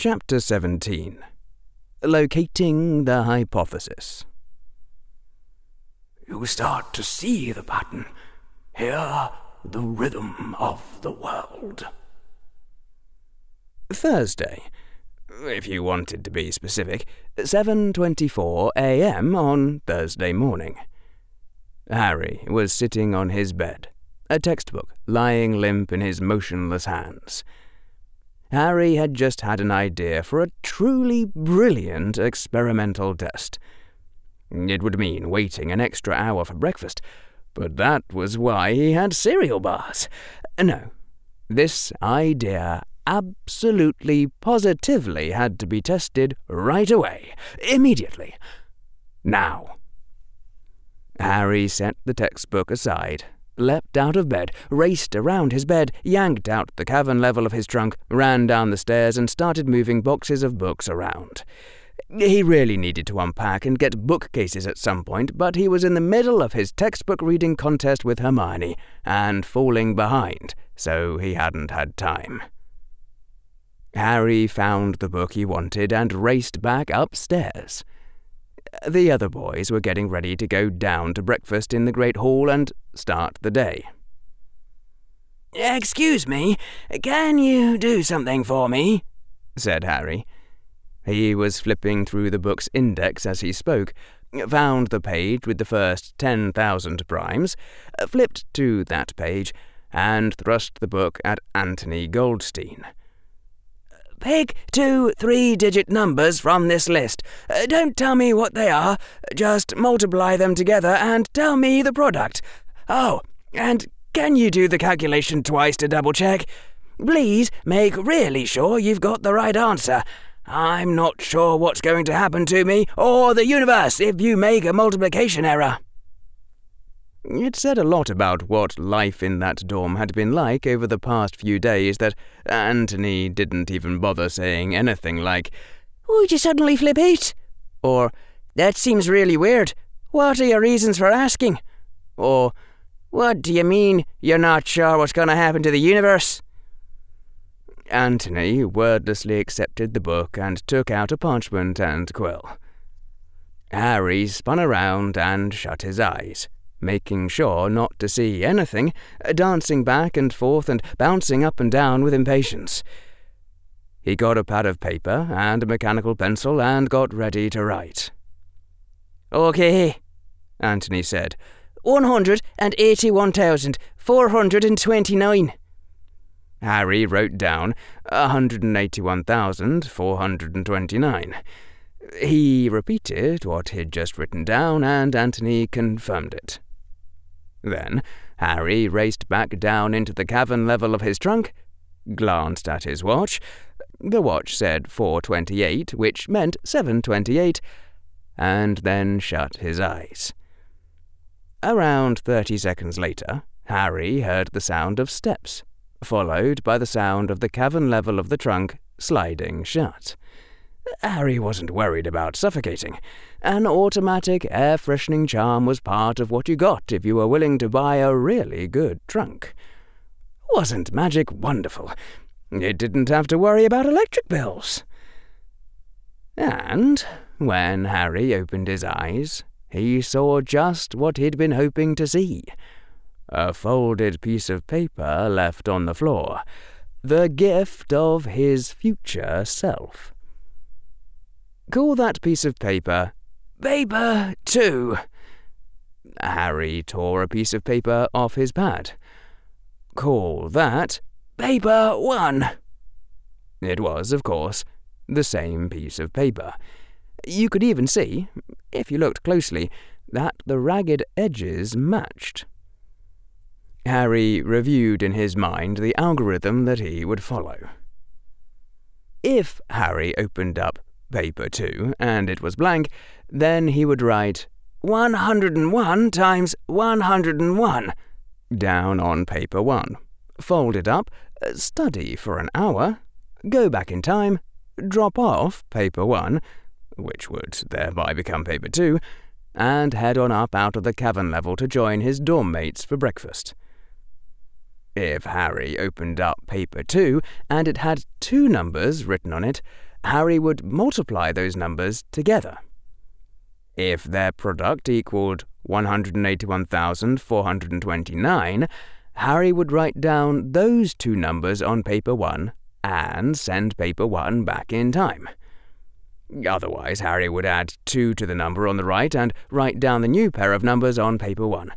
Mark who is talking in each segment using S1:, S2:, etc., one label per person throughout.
S1: Chapter 17 Locating the Hypothesis.
S2: You start to see the pattern, hear the rhythm of the world.
S1: Thursday, if you wanted to be specific, 7:24 a.m. on Thursday morning. Harry was sitting on his bed, a textbook lying limp in his motionless hands. Harry had just had an idea for a truly brilliant experimental test. It would mean waiting an extra hour for breakfast, but that was why he had cereal bars. No, this idea absolutely positively had to be tested right away, immediately. Now. Harry set the textbook aside leapt out of bed, raced around his bed, yanked out the cavern level of his trunk, ran down the stairs, and started moving boxes of books around. He really needed to unpack and get bookcases at some point, but he was in the middle of his textbook reading contest with Hermione, and falling behind, so he hadn't had time. Harry found the book he wanted and raced back upstairs. The other boys were getting ready to go down to breakfast in the great hall and start the day.
S3: Excuse me, can you do something for me? said Harry.
S1: He was flipping through the book's index as he spoke, found the page with the first 10,000 primes, flipped to that page, and thrust the book at Anthony Goldstein.
S3: Pick two three digit numbers from this list. Uh, don't tell me what they are, just multiply them together and tell me the product. Oh, and can you do the calculation twice to double check? Please make really sure you've got the right answer. I'm not sure what's going to happen to me or the universe if you make a multiplication error.
S1: It said a lot about what life in that dorm had been like over the past few days that Anthony didn't even bother saying anything like,
S3: Would you suddenly flip out? Or, That seems really weird. What are your reasons for asking? Or, What do you mean you're not sure what's going to happen to the universe?
S1: Anthony wordlessly accepted the book and took out a parchment and quill. Harry spun around and shut his eyes making sure not to see anything, dancing back and forth and bouncing up and down with impatience. He got a pad of paper and a mechanical pencil and got ready to write.
S3: Okay, Anthony said. 181,429.
S1: Harry wrote down 181,429. He repeated what he'd just written down, and Anthony confirmed it. Then Harry raced back down into the cavern level of his trunk, glanced at his watch. The watch said 4.28, which meant 7.28, and then shut his eyes. Around thirty seconds later, Harry heard the sound of steps, followed by the sound of the cavern level of the trunk sliding shut. Harry wasn't worried about suffocating. An automatic air freshening charm was part of what you got if you were willing to buy a really good trunk. Wasn't magic wonderful? It didn't have to worry about electric bills. And when Harry opened his eyes, he saw just what he'd been hoping to see a folded piece of paper left on the floor, the gift of his future self. Call that piece of paper Paper two. Harry tore a piece of paper off his pad. Call that Paper one. It was, of course, the same piece of paper. You could even see, if you looked closely, that the ragged edges matched. Harry reviewed in his mind the algorithm that he would follow. If Harry opened up paper two, and it was blank, then he would write 101 times 101 down on paper one, fold it up, study for an hour, go back in time, drop off paper one, which would thereby become paper two, and head on up out of the cavern level to join his dorm mates for breakfast. If Harry opened up paper two and it had two numbers written on it, Harry would multiply those numbers together. If their product equaled 181,429, Harry would write down those two numbers on paper one and send paper one back in time. Otherwise, Harry would add 2 to the number on the right and write down the new pair of numbers on paper 1.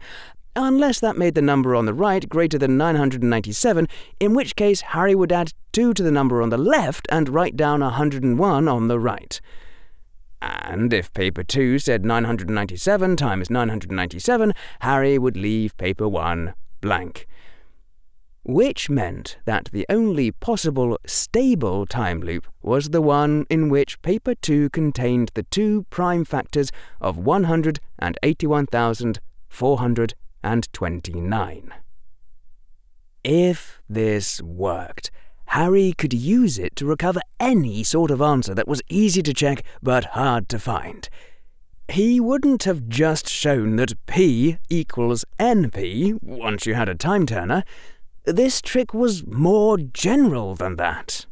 S1: Unless that made the number on the right greater than 997, in which case Harry would add 2 to the number on the left and write down 101 on the right. And if paper 2 said 997 times 997, Harry would leave paper 1 blank. Which meant that the only possible stable time loop was the one in which paper 2 contained the two prime factors of 181,429. If this worked, Harry could use it to recover any sort of answer that was easy to check but hard to find. He wouldn't have just shown that P equals NP once you had a time turner. This trick was more general than that.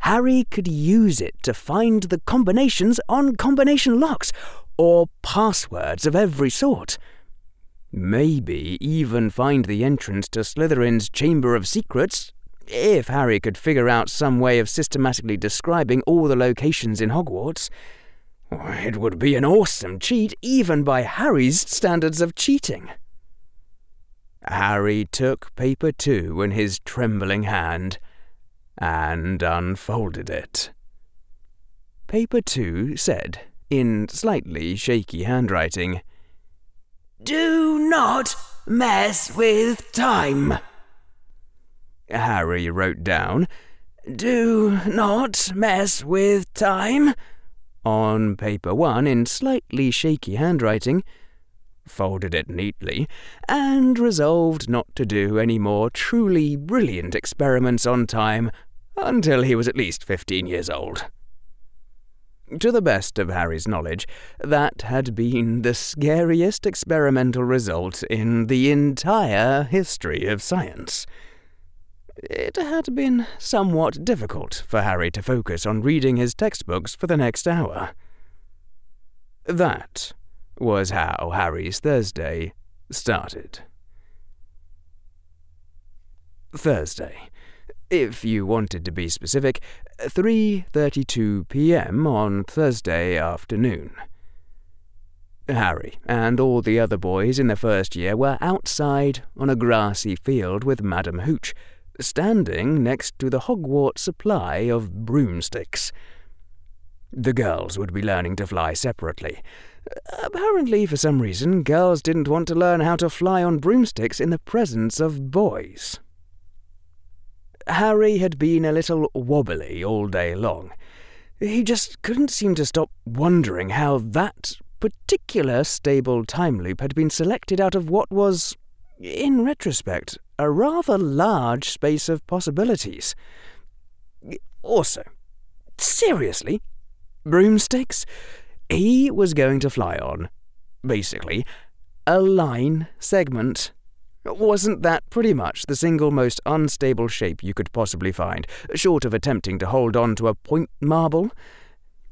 S1: Harry could use it to find the combinations on combination locks or passwords of every sort. Maybe even find the entrance to Slytherin's Chamber of Secrets if Harry could figure out some way of systematically describing all the locations in Hogwarts. It would be an awesome cheat, even by Harry's standards of cheating. Harry took paper two in his trembling hand and unfolded it. Paper two said, in slightly shaky handwriting,
S2: Do not mess with time.
S1: Harry wrote down,
S2: Do not mess with time.
S1: On paper one, in slightly shaky handwriting, folded it neatly, and resolved not to do any more truly brilliant experiments on time until he was at least fifteen years old. To the best of Harry's knowledge, that had been the scariest experimental result in the entire history of science. It had been somewhat difficult for Harry to focus on reading his textbooks for the next hour. That was how Harry's Thursday started. Thursday. If you wanted to be specific, 3:32 p.m. on Thursday afternoon. Harry and all the other boys in the first year were outside on a grassy field with Madam Hooch, standing next to the Hogwarts supply of broomsticks. The girls would be learning to fly separately. Apparently, for some reason, girls didn't want to learn how to fly on broomsticks in the presence of boys. Harry had been a little wobbly all day long. He just couldn't seem to stop wondering how that particular stable time loop had been selected out of what was, in retrospect, a rather large space of possibilities. Also, seriously, broomsticks? He was going to fly on, basically, a line segment. Wasn't that pretty much the single most unstable shape you could possibly find, short of attempting to hold on to a point marble?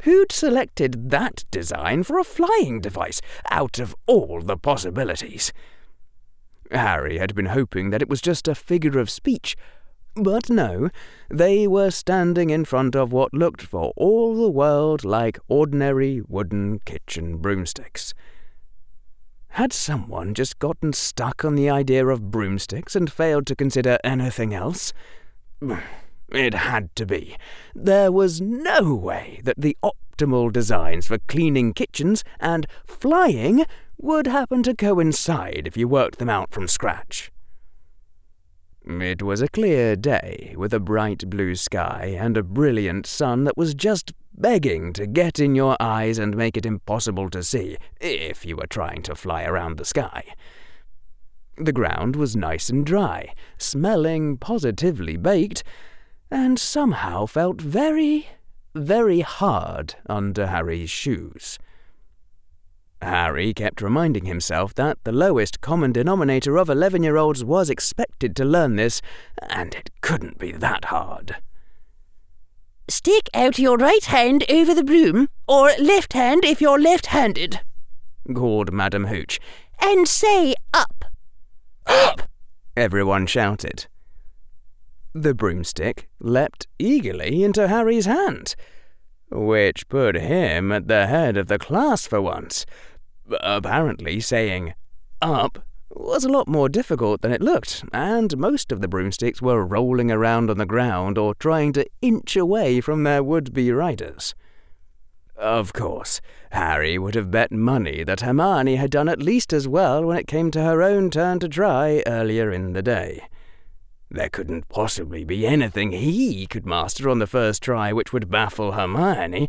S1: Who'd selected that design for a flying device out of all the possibilities? Harry had been hoping that it was just a figure of speech, but no, they were standing in front of what looked for all the world like ordinary wooden kitchen broomsticks. Had someone just gotten stuck on the idea of broomsticks and failed to consider anything else? It had to be. There was no way that the optimal designs for cleaning kitchens and flying would happen to coincide if you worked them out from scratch. It was a clear day, with a bright blue sky and a brilliant sun that was just begging to get in your eyes and make it impossible to see, if you were trying to fly around the sky. The ground was nice and dry, smelling positively baked, and somehow felt very, very hard under Harry's shoes. Harry kept reminding himself that the lowest common denominator of 11 year olds was expected to learn this, and it couldn't be that hard.
S3: Stick out your right hand over the broom, or left hand if you're left handed,
S1: called Madam Hooch.
S3: And say up.
S1: Up! Everyone shouted. The broomstick leapt eagerly into Harry's hand, which put him at the head of the class for once. Apparently, saying up was a lot more difficult than it looked, and most of the broomsticks were rolling around on the ground or trying to inch away from their would be riders. Of course, Harry would have bet money that Hermione had done at least as well when it came to her own turn to try earlier in the day. There couldn't possibly be anything he could master on the first try which would baffle Hermione.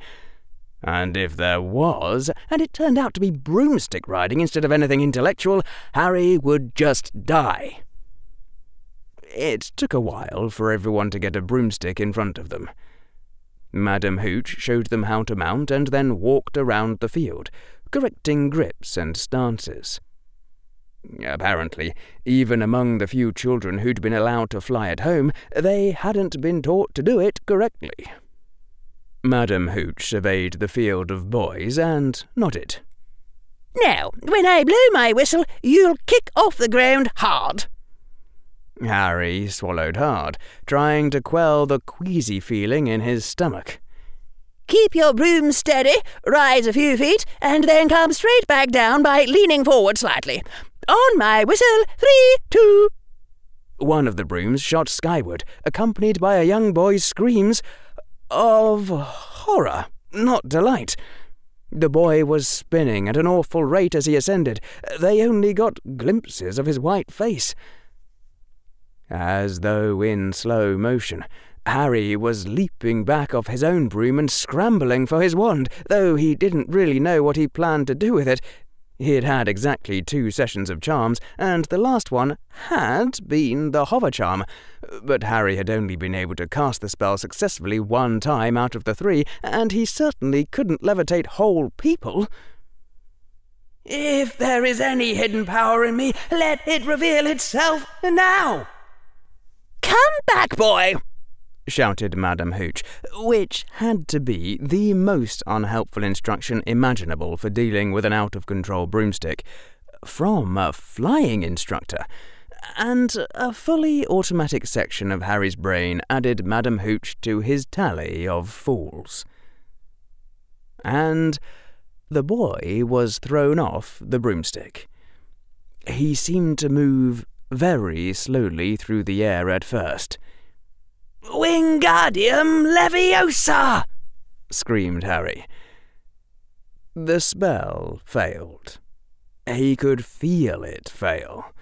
S1: And if there was, and it turned out to be broomstick riding instead of anything intellectual, Harry would just die. It took a while for everyone to get a broomstick in front of them. Madam Hooch showed them how to mount and then walked around the field, correcting grips and stances. Apparently, even among the few children who'd been allowed to fly at home, they hadn't been taught to do it correctly. Madam Hooch surveyed the field of boys and nodded.
S3: Now, when I blow my whistle, you'll kick off the ground hard.
S1: Harry swallowed hard, trying to quell the queasy feeling in his stomach.
S3: Keep your broom steady, rise a few feet, and then come straight back down by leaning forward slightly. On my whistle, three, two.
S1: One of the brooms shot skyward, accompanied by a young boy's screams of horror, not delight. The boy was spinning at an awful rate as he ascended. They only got glimpses of his white face. As though in slow motion, Harry was leaping back off his own broom and scrambling for his wand, though he didn't really know what he planned to do with it. He had had exactly two sessions of charms, and the last one had been the hover charm, but Harry had only been able to cast the spell successfully one time out of the three, and he certainly couldn't levitate whole people.
S2: If there is any hidden power in me, let it reveal itself now!
S3: Come back, boy!
S1: Shouted Madam Hooch, which had to be the most unhelpful instruction imaginable for dealing with an out of control broomstick, from a flying instructor. And a fully automatic section of Harry's brain added Madam Hooch to his tally of fools. And the boy was thrown off the broomstick. He seemed to move very slowly through the air at first
S2: Wingardium Leviosa!
S1: screamed Harry. The spell failed. He could feel it fail.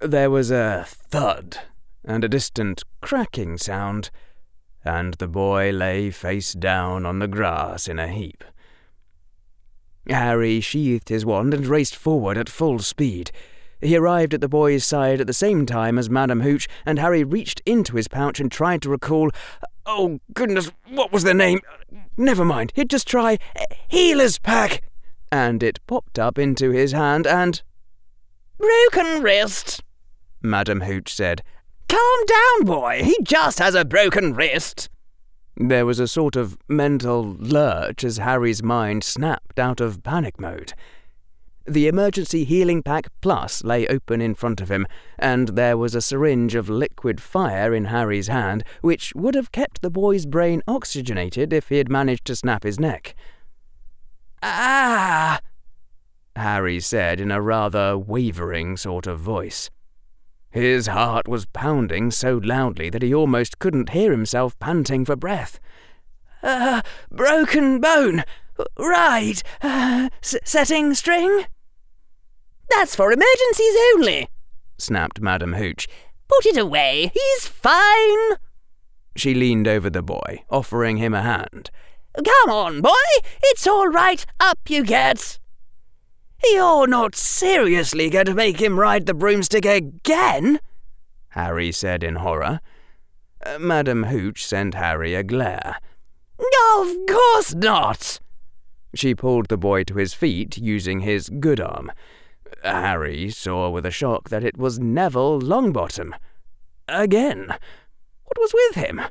S1: There was a thud and a distant cracking sound, and the boy lay face down on the grass in a heap. Harry sheathed his wand and raced forward at full speed. He arrived at the boy's side at the same time as Madam Hooch, and Harry reached into his pouch and tried to recall. Oh, goodness, what was their name? Never mind, he'd just try. Eh, Healer's Pack! And it popped up into his hand and.
S3: Broken wrist,
S1: Madam Hooch said.
S3: Calm down, boy. He just has a broken wrist.
S1: There was a sort of mental lurch as Harry's mind snapped out of panic mode. The emergency healing pack plus lay open in front of him, and there was a syringe of liquid fire in Harry's hand, which would have kept the boy's brain oxygenated if he had managed to snap his neck.
S3: Ah!
S1: Harry said in a rather wavering sort of voice. His heart was pounding so loudly that he almost couldn't hear himself panting for breath.
S3: Uh, broken bone. Right. Uh, setting string? That's for emergencies only,
S1: snapped Madam Hooch.
S3: Put it away. He's fine.
S1: She leaned over the boy, offering him a hand.
S3: Come on, boy. It's all right. Up you get.
S2: You're not seriously going to make him ride the broomstick again?
S1: Harry said in horror. Uh, Madam Hooch sent Harry a glare.
S2: Of course not,
S1: She pulled the boy to his feet using his good arm. Harry saw with a shock that it was Neville Longbottom. Again. What was with him?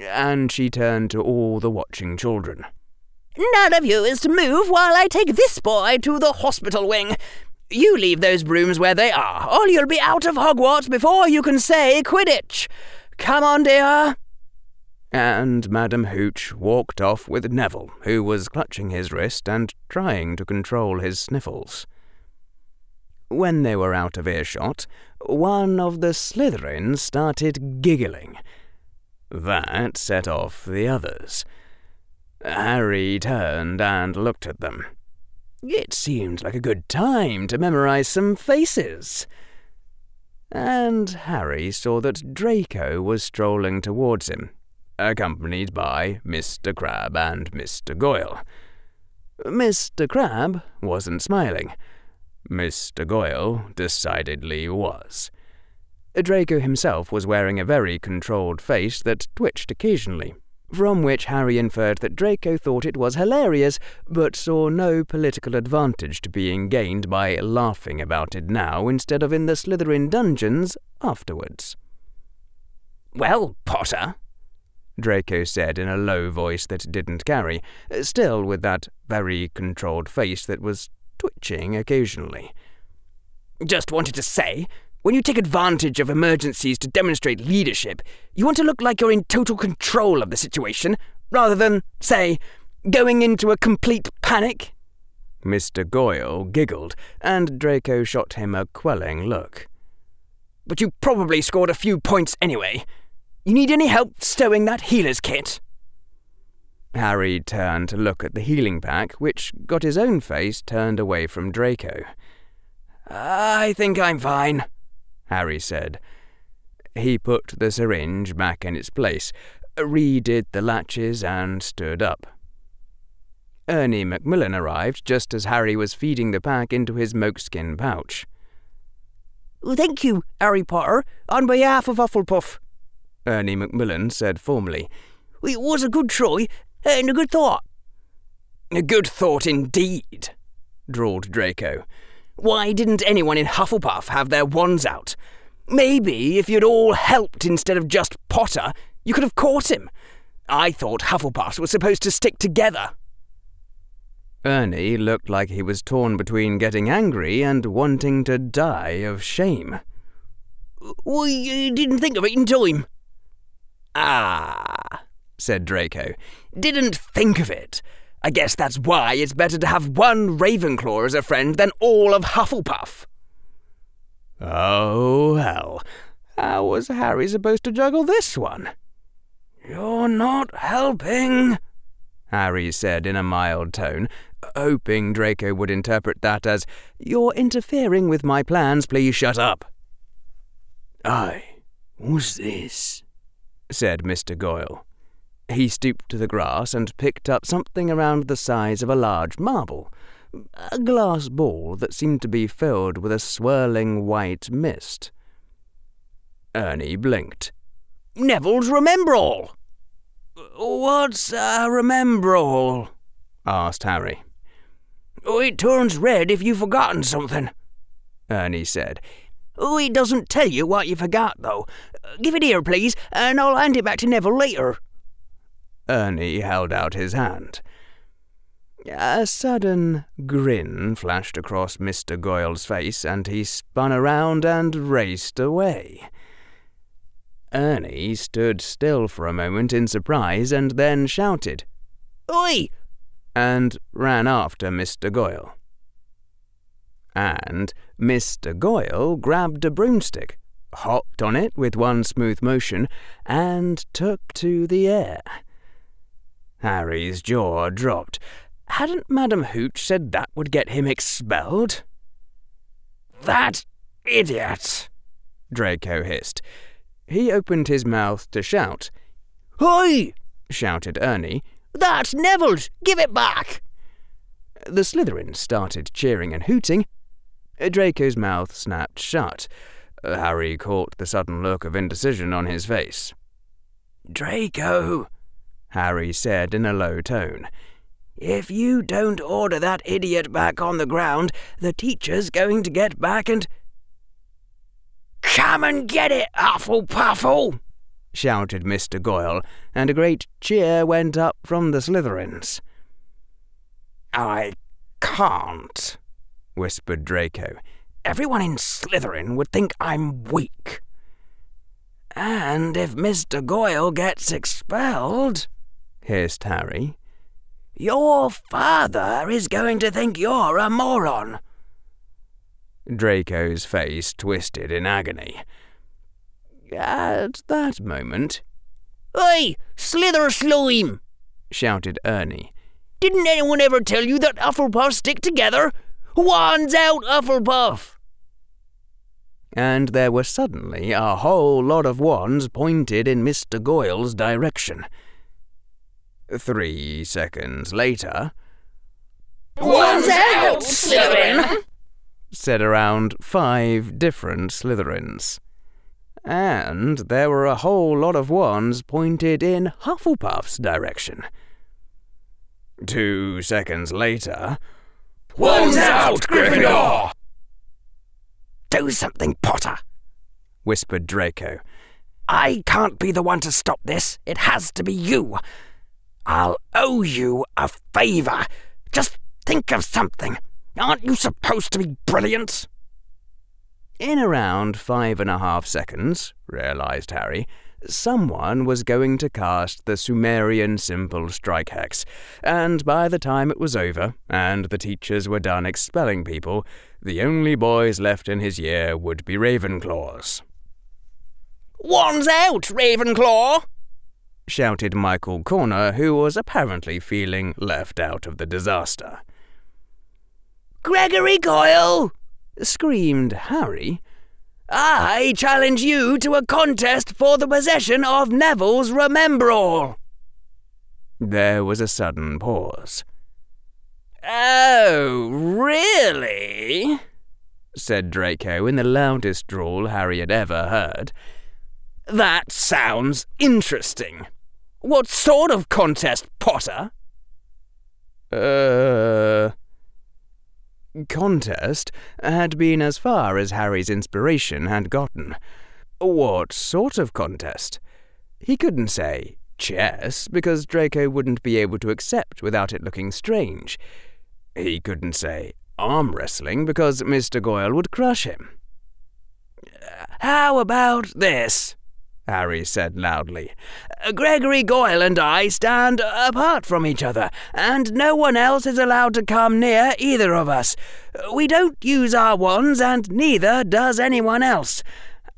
S1: And she turned to all the watching children.
S3: None of you is to move while I take this boy to the hospital wing. You leave those brooms where they are, or you'll be out of Hogwarts before you can say Quidditch. Come on, dear.
S1: And Madam Hooch walked off with Neville, who was clutching his wrist and trying to control his sniffles. When they were out of earshot, one of the Slytherins started giggling. That set off the others. Harry turned and looked at them. It seemed like a good time to memorize some faces. And Harry saw that Draco was strolling towards him, accompanied by Mr. Crabbe and Mr. Goyle. Mr. Crabbe wasn't smiling. Mr. Goyle decidedly was. Draco himself was wearing a very controlled face that twitched occasionally from which Harry inferred that Draco thought it was hilarious, but saw no political advantage to being gained by laughing about it now instead of in the Slytherin dungeons afterwards.
S3: Well, Potter,
S1: Draco said in a low voice that didn't carry, still with that very controlled face that was twitching occasionally.
S3: Just wanted to say when you take advantage of emergencies to demonstrate leadership, you want to look like you're in total control of the situation, rather than, say, going into a complete panic.
S1: Mr. Goyle giggled, and Draco shot him a quelling look.
S3: But you probably scored a few points anyway. You need any help stowing that healer's kit?
S1: Harry turned to look at the healing pack, which got his own face turned away from Draco.
S3: I think I'm fine,
S1: Harry said. He put the syringe back in its place, redid the latches, and stood up. Ernie Macmillan arrived just as Harry was feeding the pack into his mokeskin pouch.
S3: Thank you, Harry Potter, on behalf of Hufflepuff,
S1: Ernie Macmillan said formally.
S3: It was a good try and a good thought.
S2: A good thought indeed, drawled Draco. Why didn't anyone in Hufflepuff have their wands out? Maybe if you'd all helped instead of just Potter, you could have caught him. I thought Hufflepuffs were supposed to stick together.
S1: Ernie looked like he was torn between getting angry and wanting to die of shame.
S3: We didn't think of it in time.
S2: Ah, said Draco. Didn't think of it. I guess that's why it's better to have one Ravenclaw as a friend than all of Hufflepuff.
S1: Oh, hell. How was Harry supposed to juggle this one?
S3: You're not helping,
S1: Harry said in a mild tone, hoping Draco would interpret that as, You're interfering with my plans, please shut up.
S2: Aye, what's this?
S1: said Mr. Goyle. He stooped to the grass and picked up something around the size of a large marble, a glass ball that seemed to be filled with a swirling white mist. Ernie blinked.
S3: Neville's Remembrall!
S2: What's a Remembrall?
S1: asked Harry.
S3: It turns red if you've forgotten something,
S1: Ernie said.
S3: It doesn't tell you what you forgot, though. Give it here, please, and I'll hand it back to Neville later.
S1: Ernie held out his hand. A sudden grin flashed across Mr. Goyle's face, and he spun around and raced away. Ernie stood still for a moment in surprise and then shouted,
S3: Oi!
S1: and ran after Mr. Goyle. And Mr. Goyle grabbed a broomstick, hopped on it with one smooth motion, and took to the air. Harry's jaw dropped. Hadn't Madam Hooch said that would get him expelled?
S2: That idiot!
S1: Draco hissed. He opened his mouth to shout.
S3: Hi!
S1: shouted Ernie.
S3: That's Neville's! Give it back!
S1: The Slytherins started cheering and hooting. Draco's mouth snapped shut. Harry caught the sudden look of indecision on his face.
S2: Draco,
S1: Harry said in a low tone.
S3: If you don't order that idiot back on the ground, the teacher's going to get back and.
S2: Come and get it, Hufflepuffle!
S1: shouted Mr. Goyle, and a great cheer went up from the Slytherins.
S2: I can't, whispered Draco. Everyone in Slytherin would think I'm weak.
S3: And if Mr. Goyle gets expelled, hissed Harry, your father is going to think you're a moron.
S1: Draco's face twisted in agony. At that moment.
S2: Hey, Slither Slime! shouted Ernie. Didn't anyone ever tell you that Hufflepuffs stick together? Wands out, Hufflepuff!
S1: And there were suddenly a whole lot of wands pointed in Mr. Goyle's direction. Three seconds later.
S2: Wands out, Slytherin!
S1: said around five different Slytherins. And there were a whole lot of wands pointed in Hufflepuff's direction. Two seconds later.
S2: Wands out, Gryffindor!
S3: Do something, Potter, whispered Draco. I can't be the one to stop this. It has to be you. I'll owe you a favour. Just think of something. Aren't you supposed to be brilliant?
S1: In around five and a half seconds, realized Harry, someone was going to cast the Sumerian simple strike hex, and by the time it was over and the teachers were done expelling people, the only boys left in his year would be Ravenclaws.
S2: One's out, Ravenclaw!
S1: Shouted Michael Corner, who was apparently feeling left out of the disaster.
S2: Gregory Goyle!
S1: screamed Harry.
S3: I challenge you to a contest for the possession of Neville's Remembrall.
S1: There was a sudden pause.
S2: Oh, really?
S1: said Draco in the loudest drawl Harry had ever heard.
S2: That sounds interesting. What sort of contest, Potter?
S1: Uh. Contest had been as far as Harry's inspiration had gotten. What sort of contest? He couldn't say chess, because Draco wouldn't be able to accept without it looking strange. He couldn't say arm wrestling, because Mr. Goyle would crush him.
S3: How about this? Harry said loudly. Gregory Goyle and I stand apart from each other, and no one else is allowed to come near either of us. We don't use our wands, and neither does anyone else.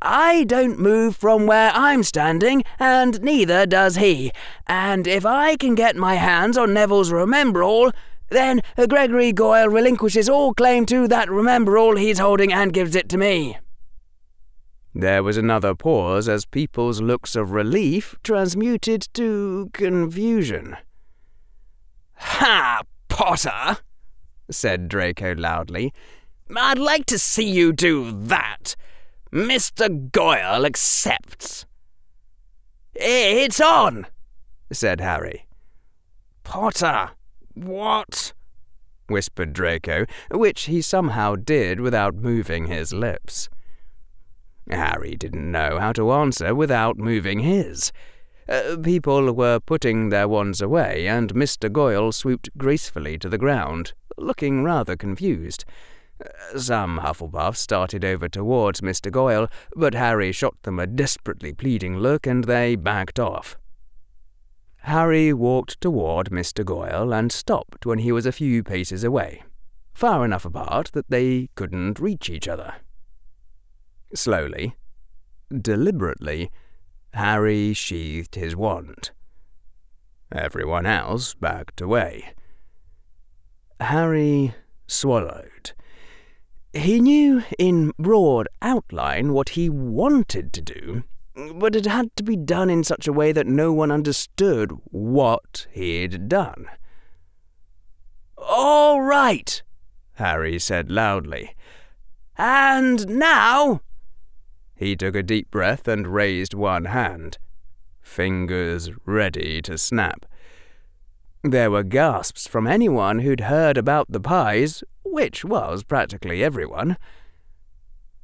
S3: I don't move from where I'm standing, and neither does he. And if I can get my hands on Neville's Remembrall, then Gregory Goyle relinquishes all claim to that Remembrall he's holding and gives it to me.
S1: There was another pause as people's looks of relief transmuted to confusion.
S2: Ha, Potter, said Draco loudly. I'd like to see you do that. Mr. Goyle accepts.
S3: It's on, said Harry.
S2: Potter, what?
S1: whispered Draco, which he somehow did without moving his lips. Harry didn't know how to answer without moving his. Uh, people were putting their wands away, and Mr. Goyle swooped gracefully to the ground, looking rather confused. Uh, some Hufflepuffs started over towards Mr. Goyle, but Harry shot them a desperately pleading look, and they backed off. Harry walked toward Mr. Goyle and stopped when he was a few paces away, far enough apart that they couldn't reach each other. Slowly, deliberately, Harry sheathed his wand. Everyone else backed away. Harry swallowed. He knew in broad outline what he wanted to do, but it had to be done in such a way that no one understood what he'd done.
S3: All right, Harry said loudly. And now
S1: he took a deep breath and raised one hand, fingers ready to snap.
S4: There were gasps from anyone who'd heard about the pies, which was practically everyone.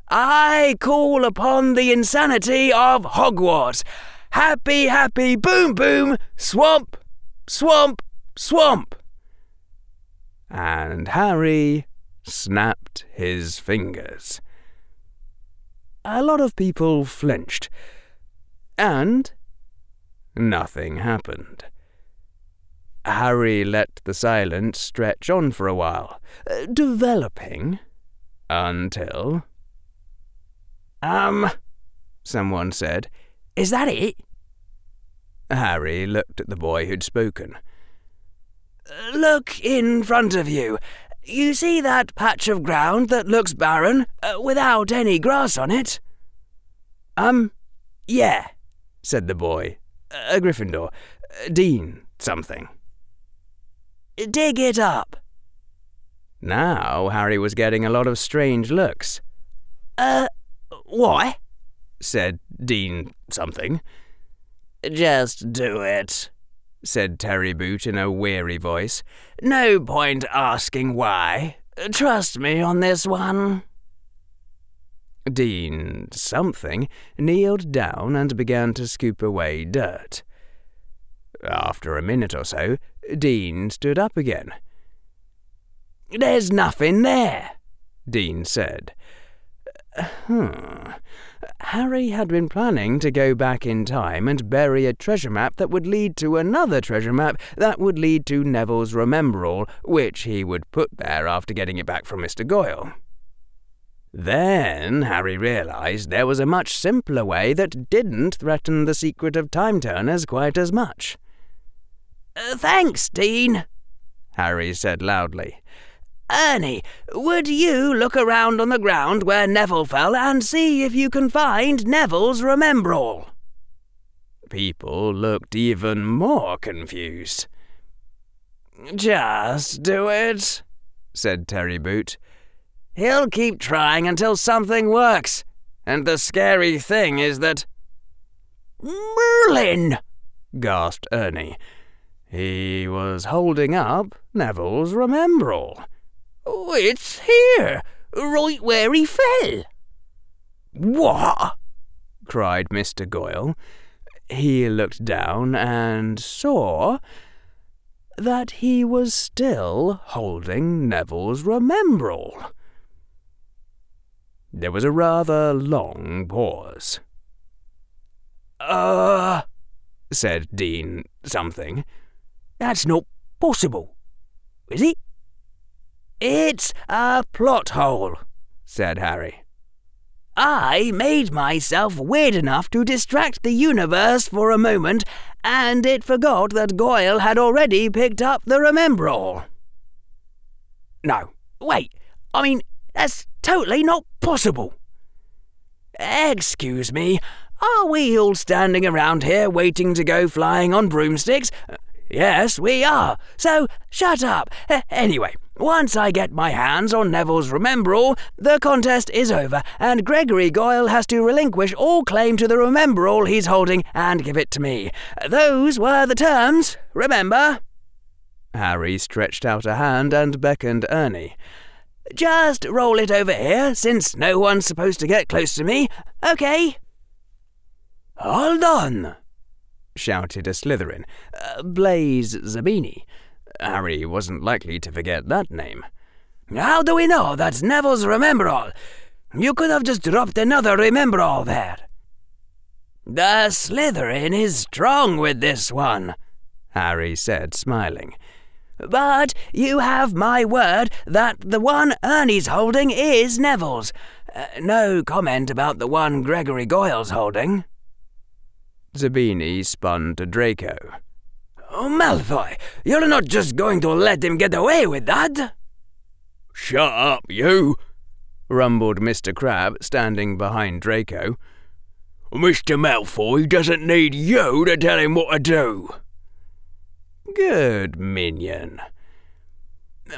S1: I call upon the insanity of Hogwarts. Happy, happy, boom, boom, swamp, swamp, swamp.
S4: And Harry snapped his fingers. A lot of people flinched, and nothing happened. Harry let the silence stretch on for a while, developing until.
S1: Um, someone said, Is that it?
S4: Harry looked at the boy who'd spoken.
S1: Look in front of you. You see that patch of ground that looks barren, uh, without any grass on it?
S4: Um, yeah, said the boy. A Gryffindor. Dean something.
S1: Dig it up.
S4: Now Harry was getting a lot of strange looks.
S1: Uh, why?
S4: said Dean something.
S1: Just do it, said Terry Boot in a weary voice. No point asking why. Trust me on this one.
S4: Dean something kneeled down and began to scoop away dirt. After a minute or so, Dean stood up again.
S1: There's nothing there,
S4: Dean said. Hmm. Harry had been planning to go back in time and bury a treasure map that would lead to another treasure map that would lead to Neville's Remembrall, which he would put there after getting it back from Mr. Goyle. Then Harry realized there was a much simpler way that didn't threaten the secret of time turners quite as much.
S1: Uh, thanks, Dean,
S4: Harry said loudly.
S1: Ernie, would you look around on the ground where Neville fell and see if you can find Neville's Remembrall?
S4: People looked even more confused.
S1: Just do it, said Terry Boot.
S5: He'll keep trying until something works. And the scary thing is that.
S1: Merlin!
S4: gasped Ernie. He was holding up Neville's Remembrall.
S1: Oh, it's here, right where he fell.
S4: What? cried Mr. Goyle. He looked down and saw that he was still holding Neville's Remembrall. There was a rather long pause.
S1: Uh,
S4: said Dean something.
S1: That's not possible, is it? It's a plot hole, said Harry. I made myself weird enough to distract the universe for a moment, and it forgot that Goyle had already picked up the Remembrall. No, wait, I mean, that's totally not possible. Excuse me, are we all standing around here waiting to go flying on broomsticks? Yes, we are. So shut up. Anyway, once I get my hands on Neville's Remembrall, the contest is over, and Gregory Goyle has to relinquish all claim to the Remembrall he's holding and give it to me. Those were the terms, remember?
S4: Harry stretched out a hand and beckoned Ernie.
S1: Just roll it over here, since no one's supposed to get close to me. Okay?
S4: Hold on, shouted a Slytherin, uh, Blaise Zabini. Harry wasn't likely to forget that name.
S1: How do we know that's Neville's Remembrall? You could have just dropped another Remembrall there. The Slytherin is strong with this one, Harry said, smiling. But you have my word that the one Ernie's holding is Neville's. Uh, no comment about the one Gregory Goyle's holding.
S4: Zabini spun to Draco.
S1: Oh, Malfoy, you're not just going to let him get away with that?
S6: Shut up, you,
S4: rumbled Mr. Crabbe, standing behind Draco.
S6: Mr. Malfoy doesn't need you to tell him what to do.
S4: Good minion.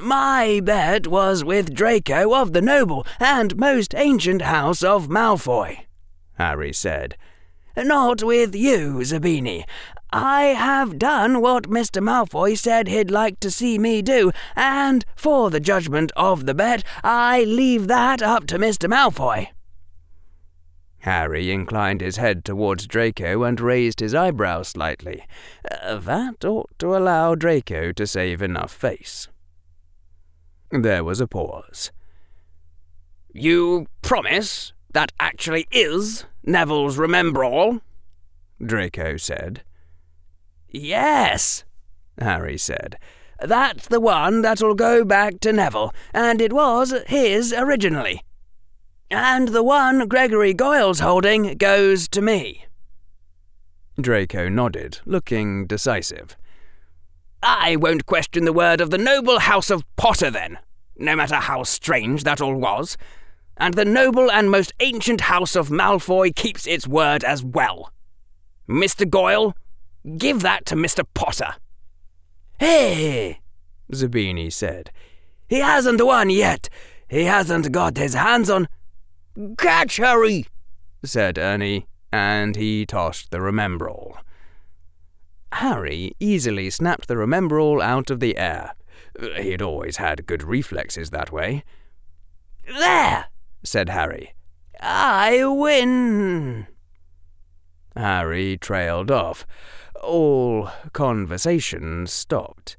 S1: My bet was with Draco of the noble and most ancient house of Malfoy, Harry said. Not with you, Zabini.
S3: I have done what Mr. Malfoy said he'd like to see me do, and for the judgment of the bet, I leave that up to Mr. Malfoy.
S1: Harry inclined his head towards Draco and raised his eyebrows slightly. Uh, that ought to allow Draco to save enough face. There was a pause.
S2: You promise that actually is Neville's Remembrall?
S1: Draco said.
S3: Yes, Harry said. That's the one that'll go back to Neville, and it was his originally. And the one Gregory Goyle's holding goes to me.
S1: Draco nodded, looking decisive.
S2: I won't question the word of the noble house of Potter, then, no matter how strange that all was and the noble and most ancient house of Malfoy keeps its word as well. Mr. Goyle, give that to Mr. Potter.
S3: Hey,
S1: Zabini said.
S3: He hasn't won yet. He hasn't got his hands on.
S2: Catch, Harry,
S1: said Ernie, and he tossed the Remembrall. Harry easily snapped the Remembrall out of the air. He had always had good reflexes that way.
S3: There, said Harry. I win.
S1: Harry trailed off. All conversation stopped.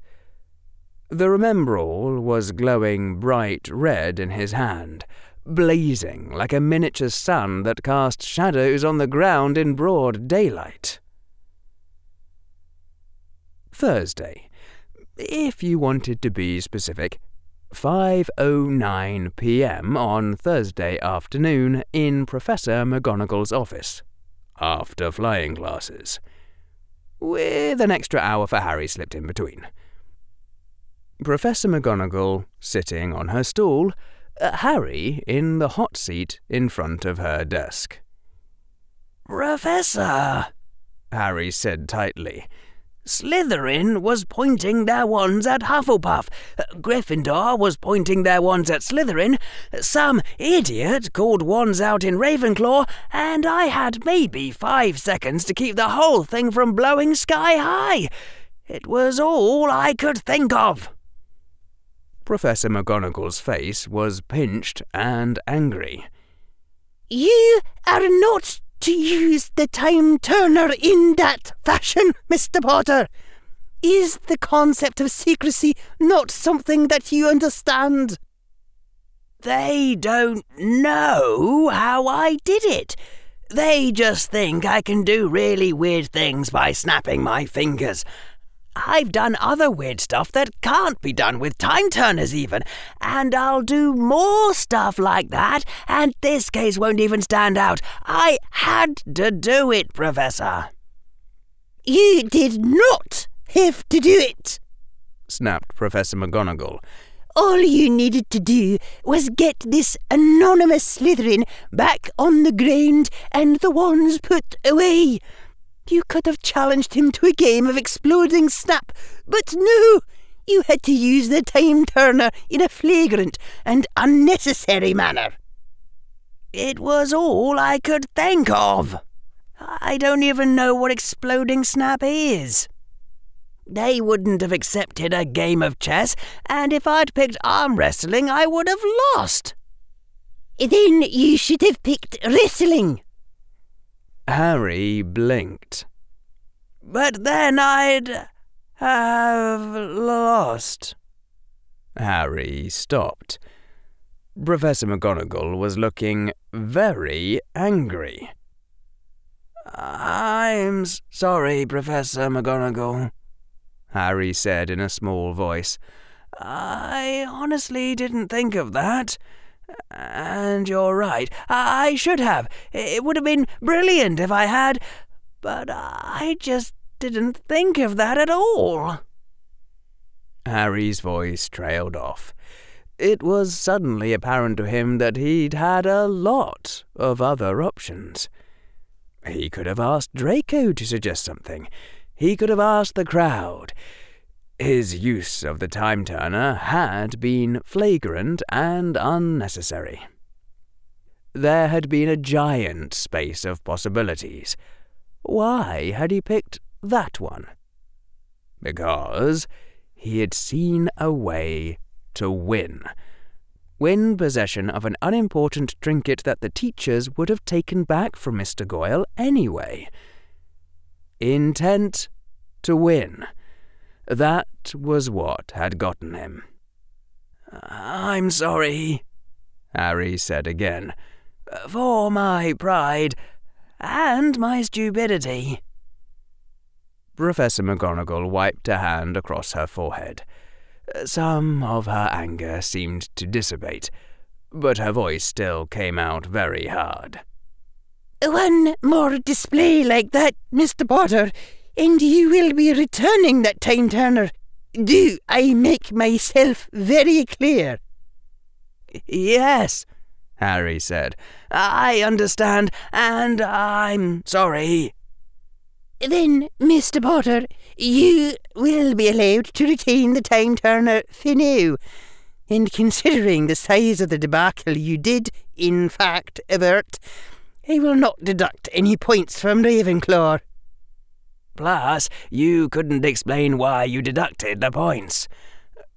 S1: The Remembrall was glowing bright red in his hand, blazing like a miniature sun that cast shadows on the ground in broad daylight. Thursday. If you wanted to be specific, 5:09 p.m. on Thursday afternoon in Professor McGonagall's office, after flying classes, with an extra hour for Harry slipped in between. Professor McGonagall sitting on her stool, uh, Harry in the hot seat in front of her desk.
S3: Professor, Harry said tightly, Slytherin was pointing their wands at Hufflepuff. Gryffindor was pointing their wands at Slytherin. Some idiot called wands out in Ravenclaw, and I had maybe five seconds to keep the whole thing from blowing sky high. It was all I could think of.
S1: Professor McGonagall's face was pinched and angry.
S7: You are not to use the time turner in that fashion, Mr. Potter? Is the concept of secrecy not something that you understand?
S3: They don't know how I did it. They just think I can do really weird things by snapping my fingers. I've done other weird stuff that can't be done with time turners, even, and I'll do more stuff like that, and this case won't even stand out. I had to do it, Professor.
S7: You did not have to do it,
S1: snapped Professor McGonagall.
S7: All you needed to do was get this anonymous Slytherin back on the ground and the wands put away. You could have challenged him to a game of exploding snap, but no! You had to use the time turner in a flagrant and unnecessary manner.
S3: It was all I could think of. I don't even know what exploding snap is. They wouldn't have accepted a game of chess, and if I'd picked arm wrestling, I would have lost.
S7: Then you should have picked wrestling,
S1: Harry blinked.
S3: But then I'd have lost.
S1: Harry stopped. Professor McGonagall was looking very angry.
S3: I'm sorry, Professor McGonagall, Harry said in a small voice. I honestly didn't think of that. And you're right. I should have. It would have been brilliant if I had. But I just didn't think of that at all.
S1: Harry's voice trailed off. It was suddenly apparent to him that he'd had a lot of other options. He could have asked Draco to suggest something. He could have asked the crowd. His use of the time turner had been flagrant and unnecessary. There had been a giant space of possibilities. Why had he picked that one? Because he had seen a way to win. Win possession of an unimportant trinket that the teachers would have taken back from Mr. Goyle anyway. Intent to win. That was what had gotten him.
S3: I'm sorry, Harry said again, for my pride and my stupidity.
S1: Professor McGonagall wiped a hand across her forehead. Some of her anger seemed to dissipate, but her voice still came out very hard.
S7: One more display like that, Mr. Potter, and you will be returning that time turner. Do I make myself very clear?
S3: Yes, Harry said. I understand, and I'm sorry.
S7: Then, Mr. Potter, you will be allowed to retain the time turner for now. And considering the size of the debacle you did, in fact, avert, I will not deduct any points from Ravenclaw.
S3: Plus, you couldn't explain why you deducted the points.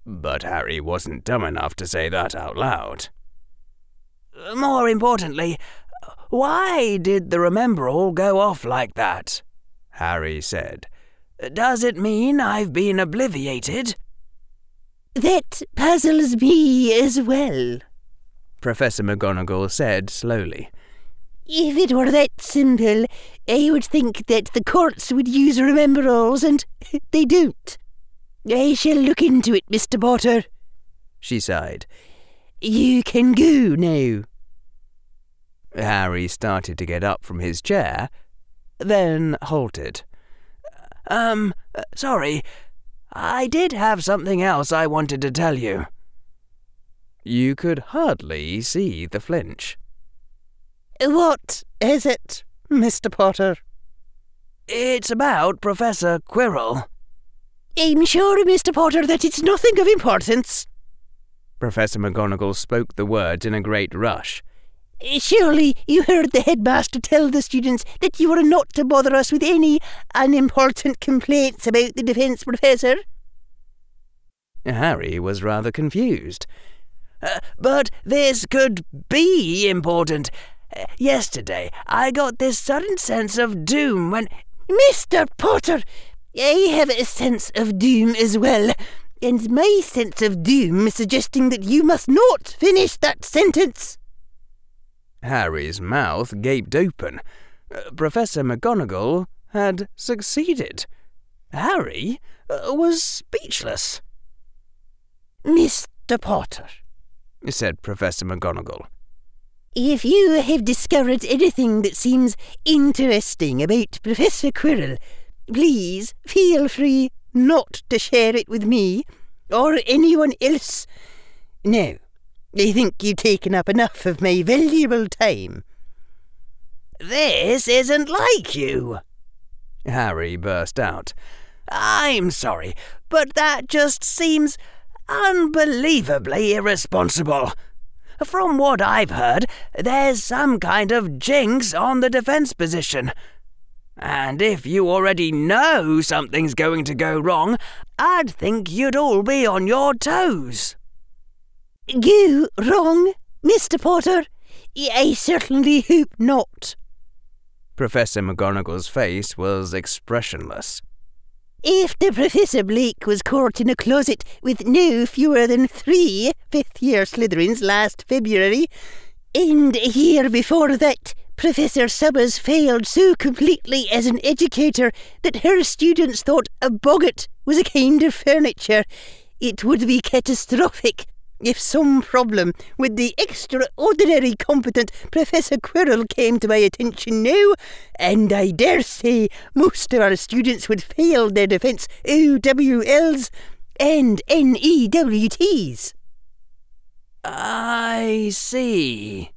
S1: But Harry wasn't dumb enough to say that out loud.
S3: More importantly, why did the Remembrall go off like that? Harry said. Does it mean I've been obliviated?
S7: That puzzles me as well,
S1: Professor McGonagall said slowly.
S7: If it were that simple, I would think that the courts would use Remembralls, and they don't. I shall look into it, Mr. Potter.
S1: She sighed.
S7: You can go now.
S1: Harry started to get up from his chair, then halted.
S3: Um, sorry. I did have something else I wanted to tell you.
S1: You could hardly see the flinch.
S7: What is it, Mr. Potter?
S3: It's about Professor Quirrell.
S7: I'm sure, Mr. Potter, that it's nothing of importance.
S1: Professor McGonagall spoke the words in a great rush.
S7: Surely you heard the headmaster tell the students that you were not to bother us with any unimportant complaints about the defence professor?
S1: Harry was rather confused.
S3: Uh, but this could be important. Yesterday I got this sudden sense of doom when.
S7: Mr. Potter, I have a sense of doom as well, and my sense of doom is suggesting that you must not finish that sentence.
S1: Harry's mouth gaped open. Uh, Professor McGonagall had succeeded. Harry uh, was speechless.
S7: Mr. Potter,
S1: said Professor McGonagall.
S7: If you have discovered anything that seems interesting about Professor Quirrell, please feel free not to share it with me or anyone else. Now, I think you've taken up enough of my valuable time.
S3: This isn't like you,
S1: Harry burst out.
S3: I'm sorry, but that just seems unbelievably irresponsible. From what I've heard, there's some kind of jinx on the defense position. And if you already know something's going to go wrong, I'd think you'd all be on your toes.
S7: Go wrong, Mr. Potter? I certainly hope not.
S1: Professor McGonagall's face was expressionless.
S7: After Professor Blake was caught in a closet with no fewer than three fifth year Slytherins last February, and a year before that, Professor Summers failed so completely as an educator that her students thought a boggart was a kind of furniture, it would be catastrophic if some problem with the extraordinary competent Professor Quirrell came to my attention now, and I dare say most of our students would fail their defence OWLs and NEWTs.
S3: I see,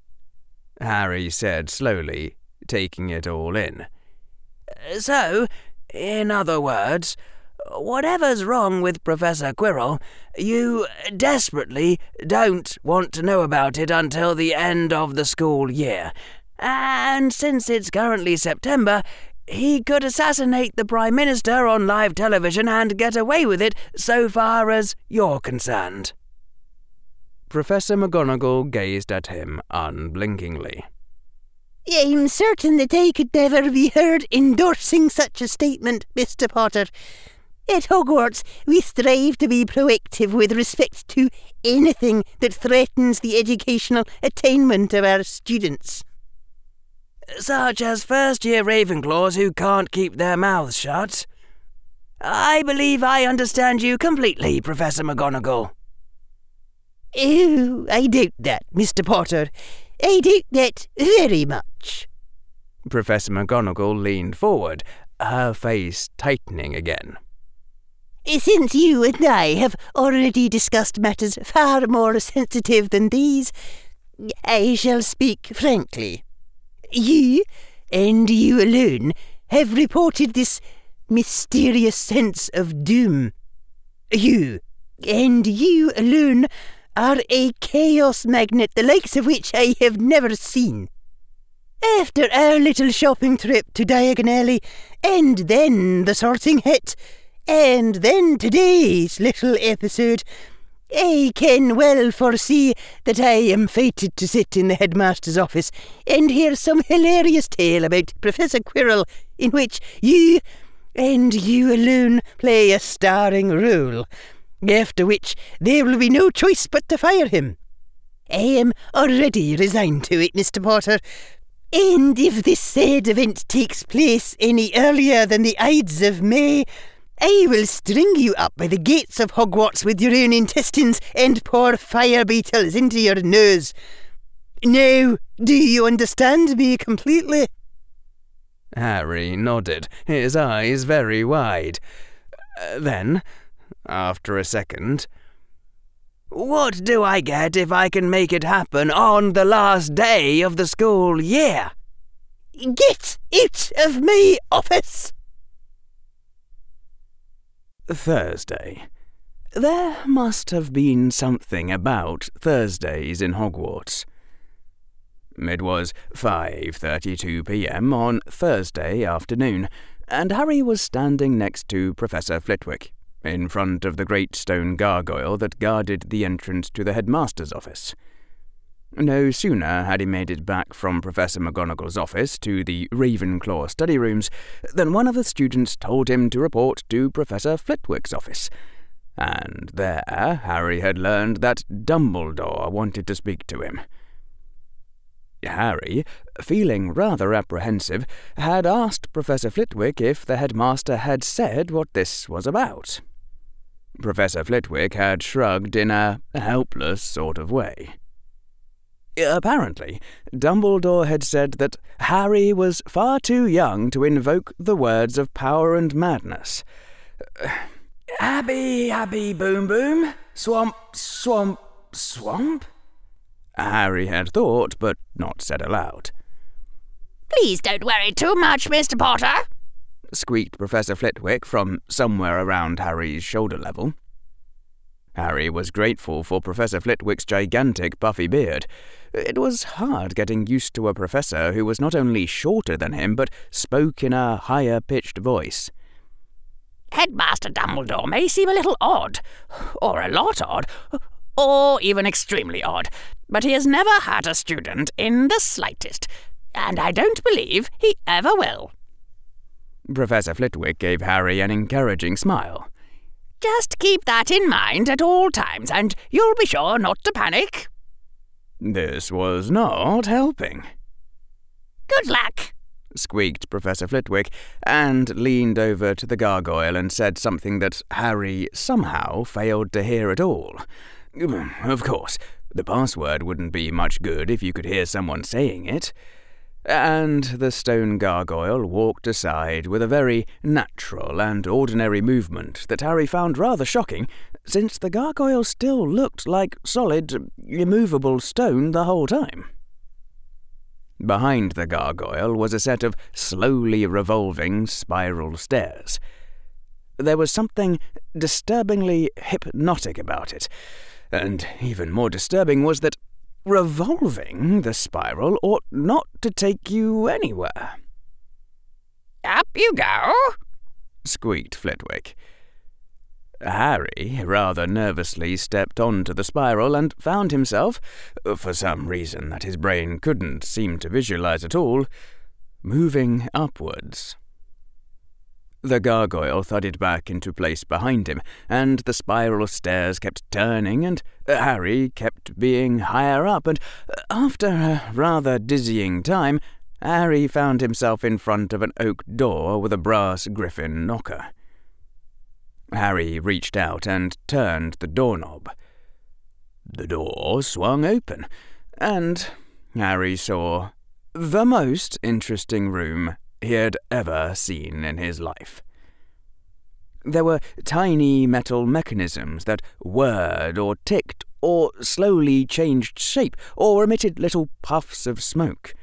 S1: Harry said slowly, taking it all in.
S3: So, in other words, whatever's wrong with Professor Quirrell, you desperately don't want to know about it until the end of the school year. And since it's currently September, he could assassinate the Prime Minister on live television and get away with it so far as you're concerned.
S1: Professor McGonagall gazed at him unblinkingly.
S7: I'm certain that I could never be heard endorsing such a statement, Mr. Potter. At Hogwarts, we strive to be proactive with respect to anything that threatens the educational attainment of our students.
S3: Such as first year Ravenclaws who can't keep their mouths shut. I believe I understand you completely, Professor McGonagall.
S7: Oh, I doubt that, Mr. Potter. I doubt that very much.
S1: Professor McGonagall leaned forward, her face tightening again.
S7: Since you and I have already discussed matters far more sensitive than these, I shall speak frankly. You, and you alone, have reported this mysterious sense of doom. You, and you alone, are a chaos magnet the likes of which I have never seen. After our little shopping trip to Diagon Alley, and then the sorting hat, and then today's little episode, I can well foresee that I am fated to sit in the headmaster's office and hear some hilarious tale about Professor Quirrell in which you, and you alone, play a starring role after which there will be no choice but to fire him. I am already resigned to it, Mr. Potter. And if this said event takes place any earlier than the Ides of May, I will string you up by the gates of Hogwarts with your own intestines and pour fire beetles into your nose. Now, do you understand me completely?
S1: Harry nodded, his eyes very wide. Uh, then, after a second.
S3: What do I get if I can make it happen on the last day of the school year?
S7: Get out of my office!
S1: Thursday. There must have been something about Thursdays in Hogwarts. It was 5:32 p.m. on Thursday afternoon, and Harry was standing next to Professor Flitwick in front of the great stone gargoyle that guarded the entrance to the headmaster's office. No sooner had he made it back from Professor McGonagall's office to the Ravenclaw study rooms than one of the students told him to report to Professor Flitwick's office. And there Harry had learned that Dumbledore wanted to speak to him. Harry, feeling rather apprehensive, had asked Professor Flitwick if the headmaster had said what this was about. Professor Flitwick had shrugged in a helpless sort of way. Apparently, Dumbledore had said that Harry was far too young to invoke the words of power and madness.
S3: Abby, Abby, boom, boom, swamp, swamp, swamp?
S1: Harry had thought, but not said aloud.
S2: Please don't worry too much, Mr. Potter,
S1: squeaked Professor Flitwick from somewhere around Harry's shoulder level. Harry was grateful for Professor Flitwick's gigantic puffy beard. It was hard getting used to a professor who was not only shorter than him, but spoke in a higher pitched voice.
S2: Headmaster Dumbledore may seem a little odd, or a lot odd, or even extremely odd, but he has never had a student in the slightest, and I don't believe he ever will.
S1: Professor Flitwick gave Harry an encouraging smile.
S2: Just keep that in mind at all times, and you'll be sure not to panic.
S1: This was not helping.
S2: Good luck,
S1: squeaked Professor Flitwick, and leaned over to the gargoyle and said something that Harry somehow failed to hear at all. Of course, the password wouldn't be much good if you could hear someone saying it. And the stone gargoyle walked aside with a very natural and ordinary movement that Harry found rather shocking, since the gargoyle still looked like solid, immovable stone the whole time. Behind the gargoyle was a set of slowly revolving spiral stairs. There was something disturbingly hypnotic about it, and even more disturbing was that Revolving the spiral ought not to take you anywhere.
S2: Up you go,
S1: squeaked Flitwick. Harry rather nervously stepped onto the spiral and found himself, for some reason that his brain couldn't seem to visualize at all, moving upwards. The gargoyle thudded back into place behind him, and the spiral stairs kept turning, and Harry kept being higher up, and after a rather dizzying time, Harry found himself in front of an oak door with a brass griffin knocker. Harry reached out and turned the doorknob. The door swung open, and Harry saw the most interesting room he had ever seen in his life. There were tiny metal mechanisms that whirred or ticked or slowly changed shape or emitted little puffs of smoke.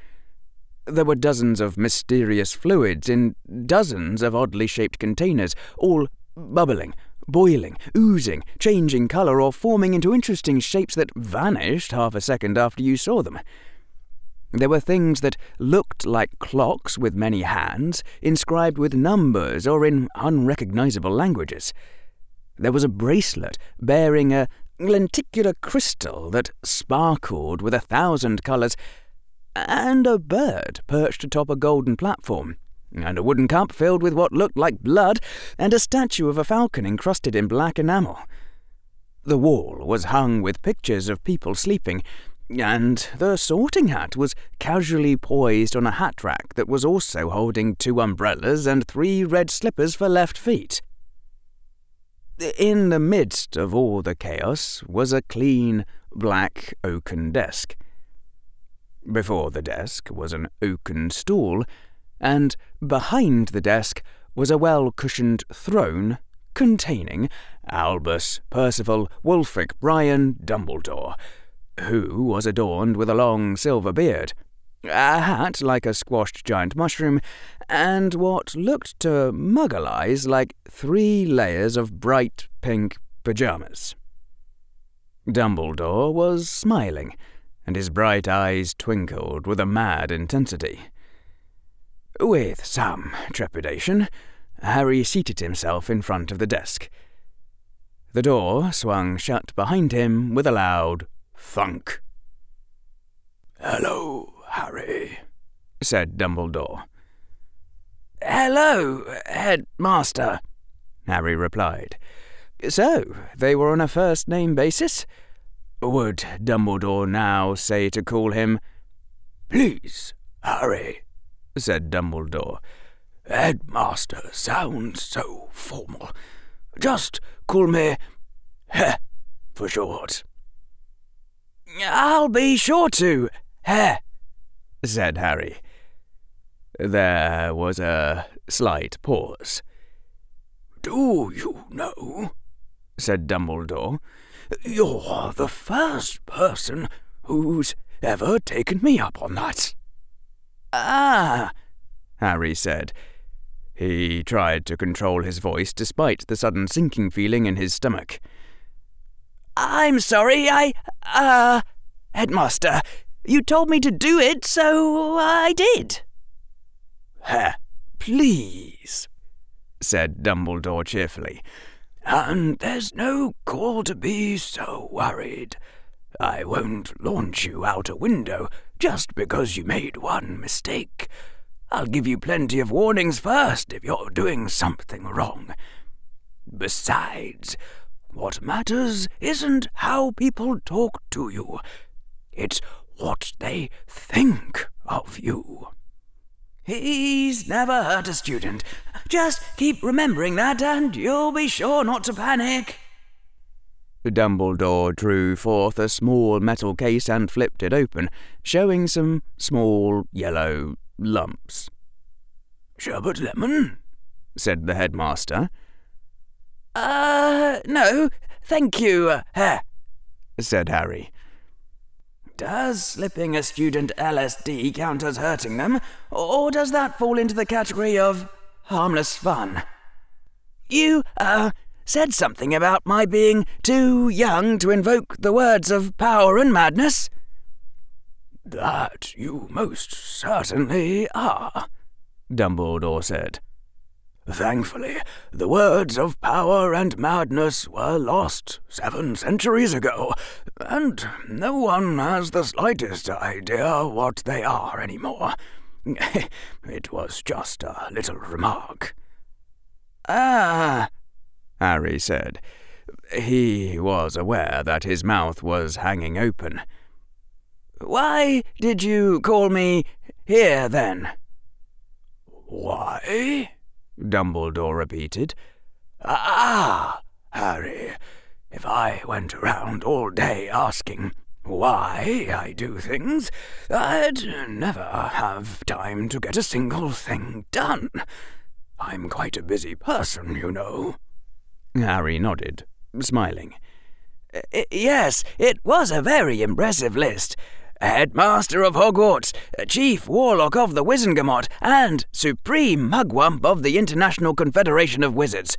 S1: There were dozens of mysterious fluids in dozens of oddly shaped containers, all bubbling, boiling, oozing, changing colour, or forming into interesting shapes that vanished half a second after you saw them. There were things that looked like clocks with many hands, inscribed with numbers or in unrecognizable languages. There was a bracelet bearing a lenticular crystal that sparkled with a thousand colours, and a bird perched atop a golden platform, and a wooden cup filled with what looked like blood, and a statue of a falcon encrusted in black enamel. The wall was hung with pictures of people sleeping, and the sorting hat was casually poised on a hat rack that was also holding two umbrellas and three red slippers for left feet. In the midst of all the chaos was a clean, black oaken desk. Before the desk was an oaken stool, and behind the desk was a well cushioned throne containing Albus Percival Wulfric Brian Dumbledore who was adorned with a long silver beard, a hat like a squashed giant mushroom, and what looked to muggle eyes like three layers of bright pink pyjamas. Dumbledore was smiling, and his bright eyes twinkled with a mad intensity. With some trepidation, Harry seated himself in front of the desk. The door swung shut behind him with a loud thunk.
S8: Hello, Harry,
S1: said Dumbledore.
S3: Hello, headmaster, Harry replied. So, they were on a first name basis? Would Dumbledore now say to call him?
S8: Please, Harry, said Dumbledore. Headmaster sounds so formal. Just call me Heh for short.
S3: I'll be sure to, Heh, said Harry.
S1: There was a slight pause.
S8: Do you know, said Dumbledore, you're the first person who's ever taken me up on that.
S3: Ah,
S1: Harry said. He tried to control his voice despite the sudden sinking feeling in his stomach.
S3: I'm sorry, I, uh, Headmaster, you told me to do it, so I did.
S8: Ha, please, said Dumbledore cheerfully. And there's no call to be so worried. I won't launch you out a window just because you made one mistake. I'll give you plenty of warnings first if you're doing something wrong. Besides, what matters isn't how people talk to you, it's what they think of you.
S3: He's never hurt a student. Just keep remembering that, and you'll be sure not to panic.
S1: Dumbledore drew forth a small metal case and flipped it open, showing some small yellow lumps.
S8: Sherbet lemon?
S1: said the headmaster.
S3: Uh, no, thank you, uh,
S1: said Harry.
S3: Does slipping a student LSD count as hurting them, or does that fall into the category of harmless fun? You, uh, said something about my being too young to invoke the words of power and madness.
S8: That you most certainly are,
S1: Dumbledore said. Thankfully, the words of power and madness were lost seven centuries ago, and no one has the slightest idea what they are anymore. it was just a little remark.
S9: Ah, Harry said. He was aware that his mouth was hanging open. Why did you call me here then?
S1: Why? Dumbledore repeated. Ah, Harry, if I went around all day asking why I do things, I'd never have time to get a single thing done. I'm quite a busy person, you know.
S9: Harry nodded, smiling.
S10: Yes, it was a very impressive list. Headmaster of Hogwarts, Chief Warlock of the Wizengamot, and Supreme Mugwump of the International Confederation of Wizards.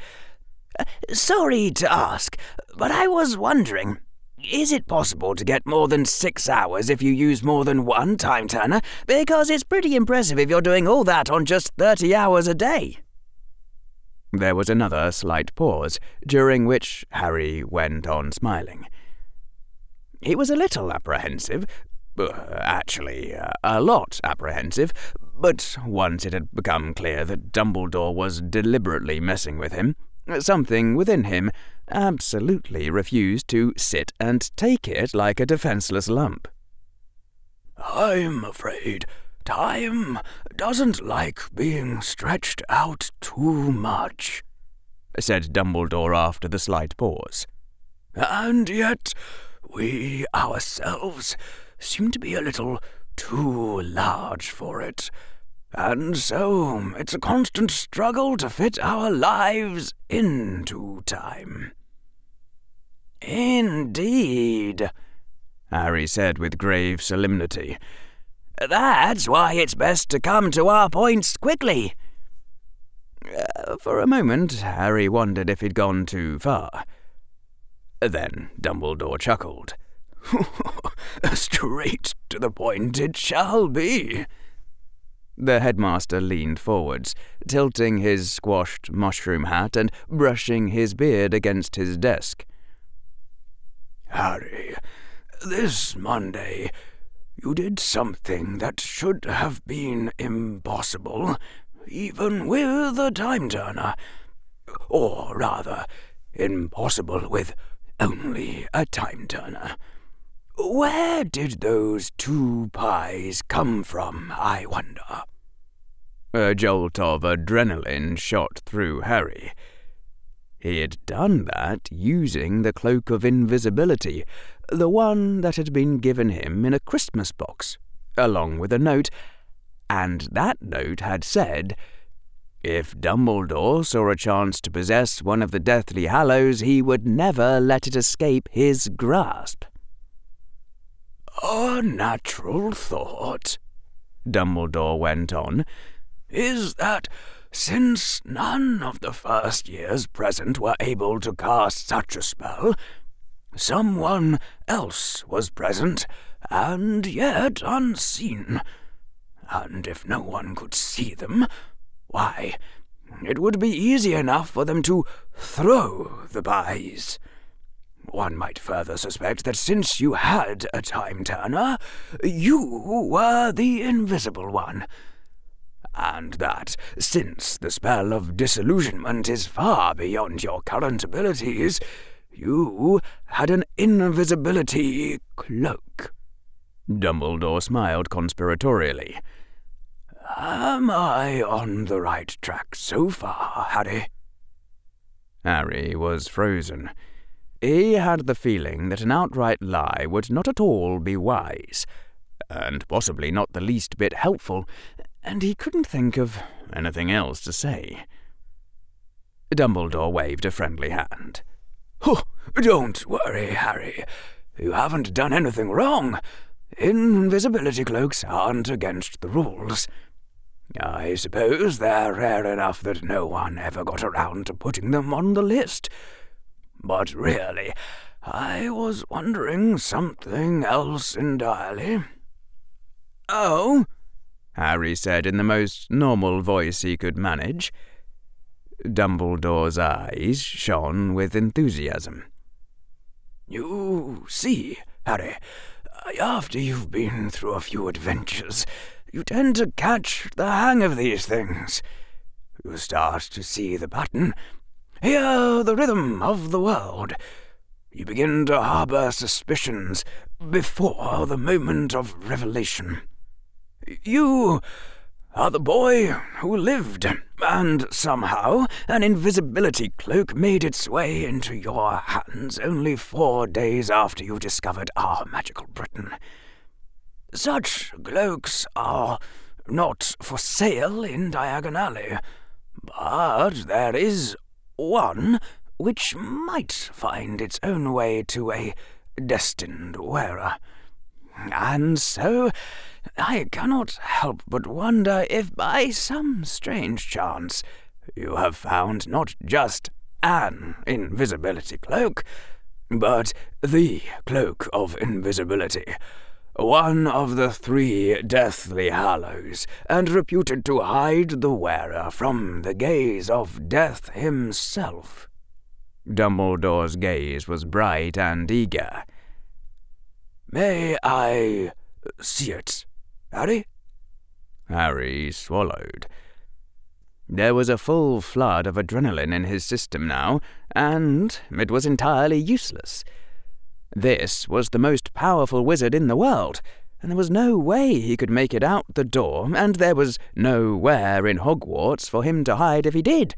S10: Sorry to ask, but I was wondering, is it possible to get more than six hours if you use more than one time turner? Because it's pretty impressive if you're doing all that on just 30 hours a day.
S9: There was another slight pause, during which Harry went on smiling. He was a little apprehensive, actually, a lot apprehensive, but once it had become clear that Dumbledore was deliberately messing with him, something within him absolutely refused to sit and take it like a defenceless lump.
S1: I'm afraid time doesn't like being stretched out too much, said Dumbledore after the slight pause. And yet we ourselves seem to be a little too large for it. And so it's a constant struggle to fit our lives into time.
S10: Indeed,
S9: Harry said with grave solemnity.
S10: That's why it's best to come to our points quickly.
S9: For a moment, Harry wondered if he'd gone too far. Then Dumbledore chuckled.
S1: Straight to the point it shall be.
S9: The headmaster leaned forwards, tilting his squashed mushroom hat and brushing his beard against his desk.
S1: Harry, this Monday you did something that should have been impossible, even with a time turner. Or rather, impossible with only a time turner. Where did those two pies come from, I wonder?
S9: A jolt of adrenaline shot through Harry. He had done that using the cloak of invisibility, the one that had been given him in a Christmas box, along with a note, and that note had said, if Dumbledore saw a chance to possess one of the Deathly Hallows, he would never let it escape his grasp.
S1: A natural thought, Dumbledore went on, is that since none of the first years present were able to cast such a spell, someone else was present and yet unseen. And if no one could see them, why, it would be easy enough for them to throw the pies. One might further suspect that since you had a time turner, you were the invisible one. And that, since the spell of disillusionment is far beyond your current abilities, you had an invisibility cloak.
S9: Dumbledore smiled conspiratorially.
S1: Am I on the right track so far, Harry?
S9: Harry was frozen. He had the feeling that an outright lie would not at all be wise, and possibly not the least bit helpful, and he couldn't think of anything else to say. Dumbledore waved a friendly hand.
S1: Oh, don't worry, Harry. You haven't done anything wrong. Invisibility cloaks aren't against the rules. I suppose they're rare enough that no one ever got around to putting them on the list. But really, I was wondering something else entirely.
S10: Oh?
S11: Harry said in the most normal voice he could manage. Dumbledore's eyes shone with enthusiasm.
S1: You see, Harry, after you've been through a few adventures, you tend to catch the hang of these things. You start to see the pattern, hear the rhythm of the world. You begin to harbour suspicions before the moment of revelation. You are the boy who lived, and somehow an invisibility cloak made its way into your hands only four days after you discovered our magical Britain. Such cloaks are not for sale in Diagon Alley, but there is one which might find its own way to a destined wearer. And so I cannot help but wonder if by some strange chance you have found not just an invisibility cloak, but the cloak of invisibility. One of the three deathly hallows, and reputed to hide the wearer from the gaze of death himself.
S11: Dumbledore's gaze was bright and eager.
S1: May I see it, Harry?
S11: Harry swallowed. There was a full flood of adrenaline in his system now, and it was entirely useless. This was the most powerful wizard in the world, and there was no way he could make it out the door, and there was nowhere in Hogwarts for him to hide if he did.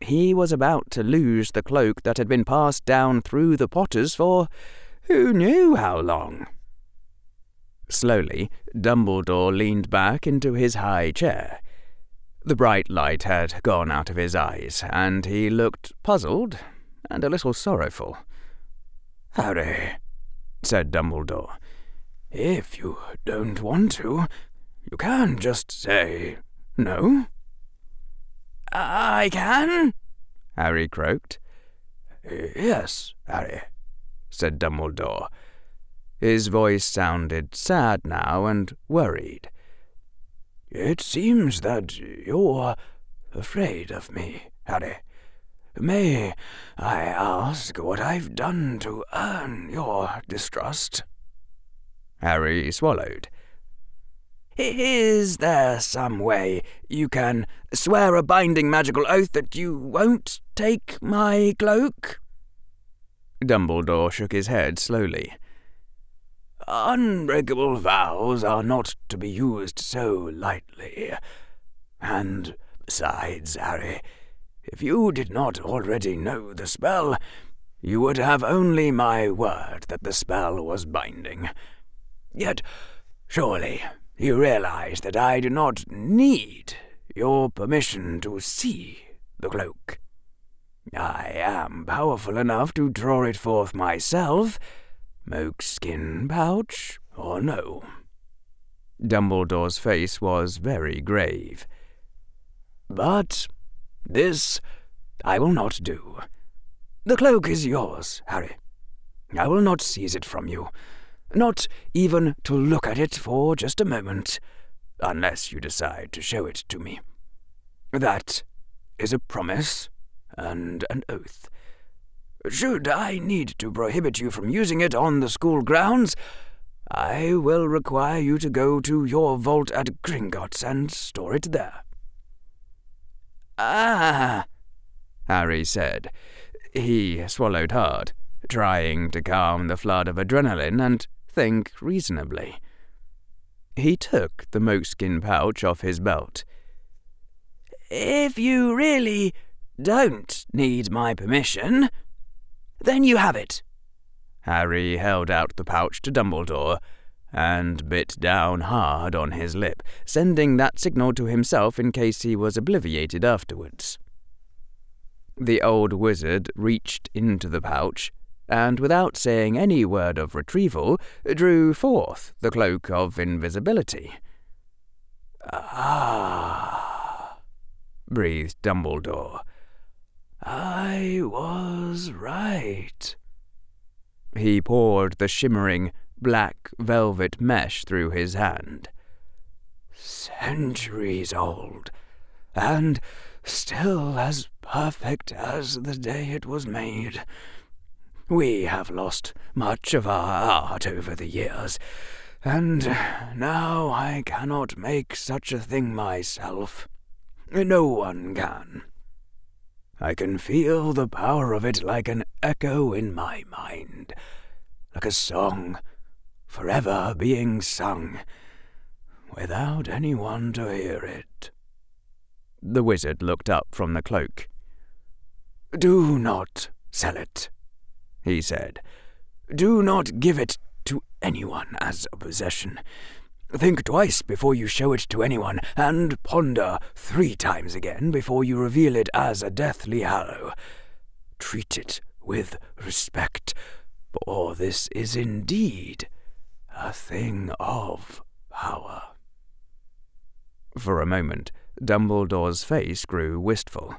S11: He was about to lose the cloak that had been passed down through the Potters for who knew how long. Slowly, Dumbledore leaned back into his high chair. The bright light had gone out of his eyes, and he looked puzzled and a little sorrowful.
S1: Harry, said Dumbledore, if you don't want to, you can just say no.
S12: I can?
S11: Harry croaked.
S1: Yes, Harry, said Dumbledore.
S11: His voice sounded sad now and worried.
S1: It seems that you're afraid of me, Harry. May I ask what I've done to earn your distrust?
S11: Harry swallowed.
S12: Is there some way you can swear a binding magical oath that you won't take my cloak?
S11: Dumbledore shook his head slowly.
S1: Unbreakable vows are not to be used so lightly. And besides, Harry, if you did not already know the spell, you would have only my word that the spell was binding. Yet, surely, you realize that I do not need your permission to see the cloak. I am powerful enough to draw it forth myself, skin pouch or no.
S11: Dumbledore's face was very grave.
S1: But this I will not do. The cloak is yours, Harry. I will not seize it from you, not even to look at it for just a moment, unless you decide to show it to me. That is a promise and an oath. Should I need to prohibit you from using it on the school grounds, I will require you to go to your vault at Gringotts and store it there.
S12: Ah,
S11: Harry said. He swallowed hard, trying to calm the flood of adrenaline and think reasonably. He took the moleskin pouch off his belt.
S12: If you really don't need my permission, then you have it.
S11: Harry held out the pouch to Dumbledore and bit down hard on his lip, sending that signal to himself in case he was obliviated afterwards. The old wizard reached into the pouch and, without saying any word of retrieval, drew forth the cloak of invisibility.
S1: Ah, breathed Dumbledore. I was right.
S11: He poured the shimmering, black velvet mesh through his hand.
S1: centuries old, and still as perfect as the day it was made. We have lost much of our art over the years, and now I cannot make such a thing myself. No one can. I can feel the power of it like an echo in my mind, like a song forever being sung, without anyone to hear it.
S13: The wizard looked up from the cloak.
S1: Do not sell it, he said. Do not give it to anyone as a possession. Think twice before you show it to anyone, and ponder three times again before you reveal it as a deathly hallow. Treat it with respect, for this is indeed a thing of power.
S13: For a moment, Dumbledore's face grew wistful.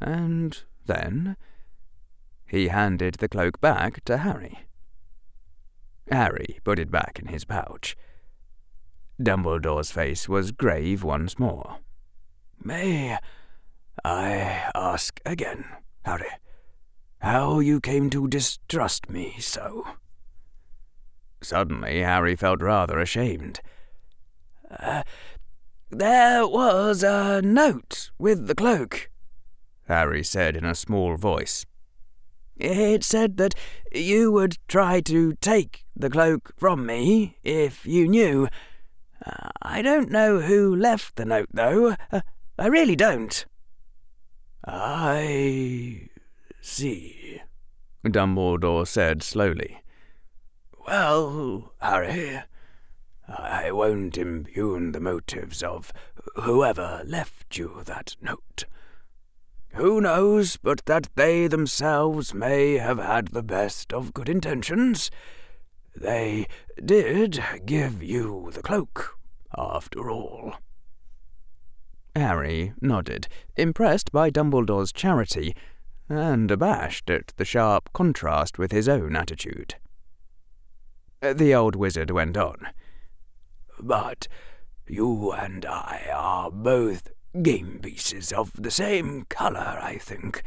S13: And then he handed the cloak back to Harry. Harry put it back in his pouch. Dumbledore's face was grave once more.
S1: May I ask again, Harry, how you came to distrust me so?
S13: Suddenly, Harry felt rather ashamed.
S14: Uh, there was a note with the cloak, Harry said in a small voice. It said that you would try to take the cloak from me if you knew. I don't know who left the note, though. Uh, I really don't.
S1: I see, Dumbledore said slowly. Well, Harry, I won't impugn the motives of whoever left you that note. Who knows but that they themselves may have had the best of good intentions? They did give you the cloak, after all.
S13: Harry nodded, impressed by Dumbledore's charity, and abashed at the sharp contrast with his own attitude. The old wizard went on.
S1: But you and I are both game pieces of the same colour, I think.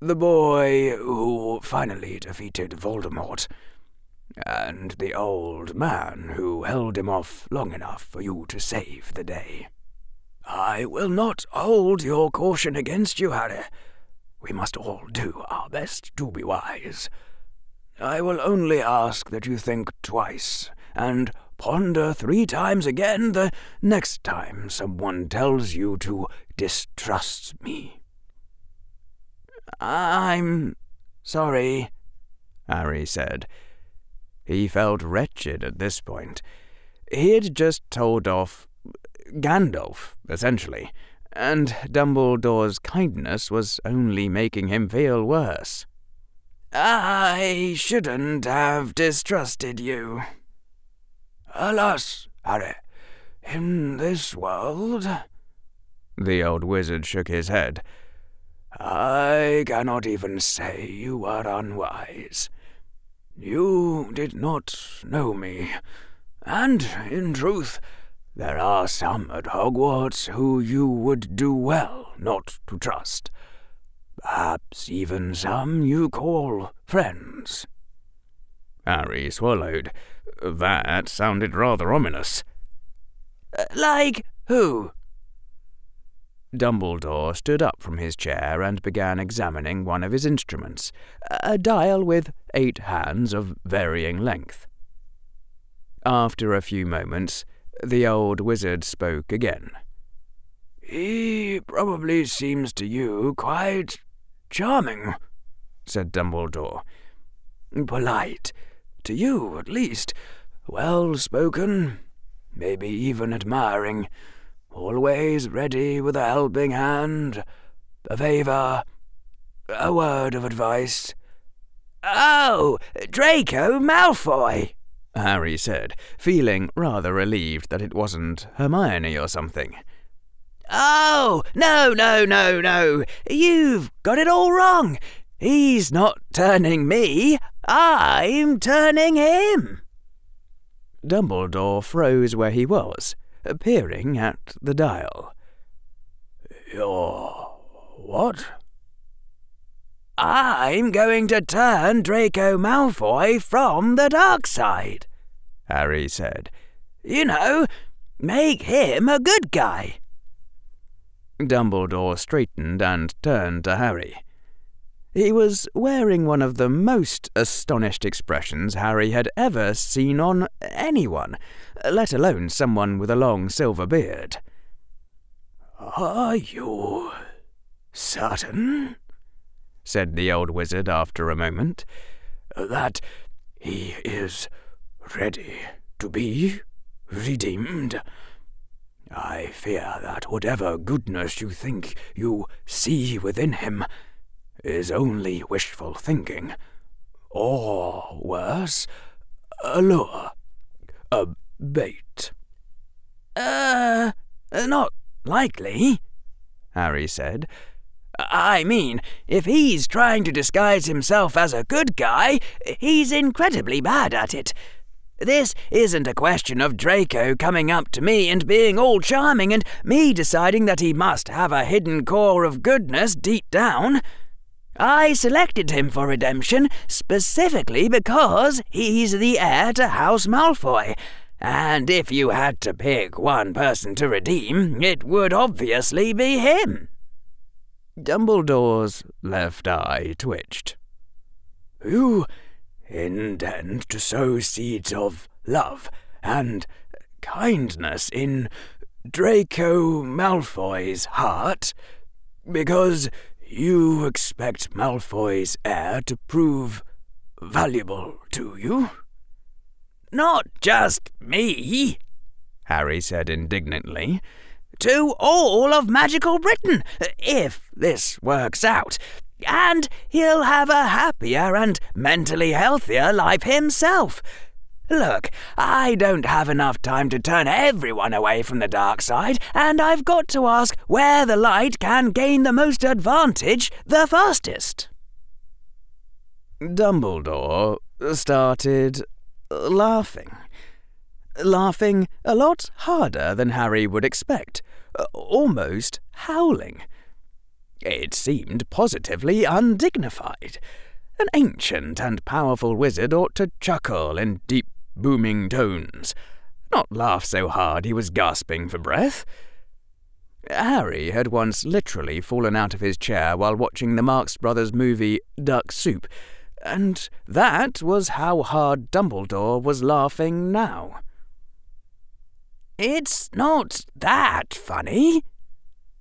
S1: The boy who finally defeated Voldemort, and the old man who held him off long enough for you to save the day. I will not hold your caution against you, Harry. We must all do our best to be wise. I will only ask that you think twice, and ponder three times again the next time someone tells you to distrust me.
S14: I'm sorry,
S13: Harry said. He felt wretched at this point. He had just told off Gandalf, essentially, and Dumbledore's kindness was only making him feel worse.
S14: I shouldn't have distrusted you.
S1: Alas, Harry, in this world. The old wizard shook his head. I cannot even say you were unwise. You did not know me, and, in truth, there are some at Hogwarts who you would do well not to trust. Perhaps even some you call friends.
S13: Harry swallowed. That sounded rather ominous.
S14: Uh, like who?
S13: Dumbledore stood up from his chair and began examining one of his instruments, a dial with eight hands of varying length. After a few moments, the old wizard spoke again.
S1: He probably seems to you quite charming, said Dumbledore. Polite, to you at least, well spoken, maybe even admiring, always ready with a helping hand, a favour, a word of advice.
S14: Oh, Draco Malfoy,
S13: Harry said, feeling rather relieved that it wasn't Hermione or something.
S14: Oh, no, no, no, no. You've got it all wrong. He's not turning me. I'm turning him.
S15: Dumbledore froze where he was, peering at the dial.
S1: You're. what?
S16: I'm going to turn Draco Malfoy from the dark side, Harry said. You know, make him a good guy.
S15: Dumbledore straightened and turned to Harry. He was wearing one of the most astonished expressions Harry had ever seen on anyone, let alone someone with a long silver beard.
S1: Are you certain? said the old wizard after a moment, that he is ready to be redeemed. I fear that whatever goodness you think you see within him is only wishful thinking, or worse, a lure, a bait.
S16: Uh, not likely, Harry said. I mean, if he's trying to disguise himself as a good guy, he's incredibly bad at it. This isn't a question of Draco coming up to me and being all charming and me deciding that he must have a hidden core of goodness deep down. I selected him for redemption specifically because he's the heir to House Malfoy. And if you had to pick one person to redeem, it would obviously be him.
S15: Dumbledore's left eye twitched.
S1: You intend to sow seeds of love and kindness in Draco Malfoy's heart because you expect Malfoy's heir to prove valuable to you?
S16: Not just me, Harry said indignantly. To all of magical Britain, if this works out. And he'll have a happier and mentally healthier life himself. Look, I don't have enough time to turn everyone away from the dark side, and I've got to ask where the light can gain the most advantage the fastest.
S15: Dumbledore started laughing. Laughing a lot harder than Harry would expect, almost howling. It seemed positively undignified. An ancient and powerful wizard ought to chuckle in deep booming tones, not laugh so hard he was gasping for breath. Harry had once literally fallen out of his chair while watching the Marx Brothers movie Duck Soup, and that was how hard Dumbledore was laughing now.
S16: It's not that funny,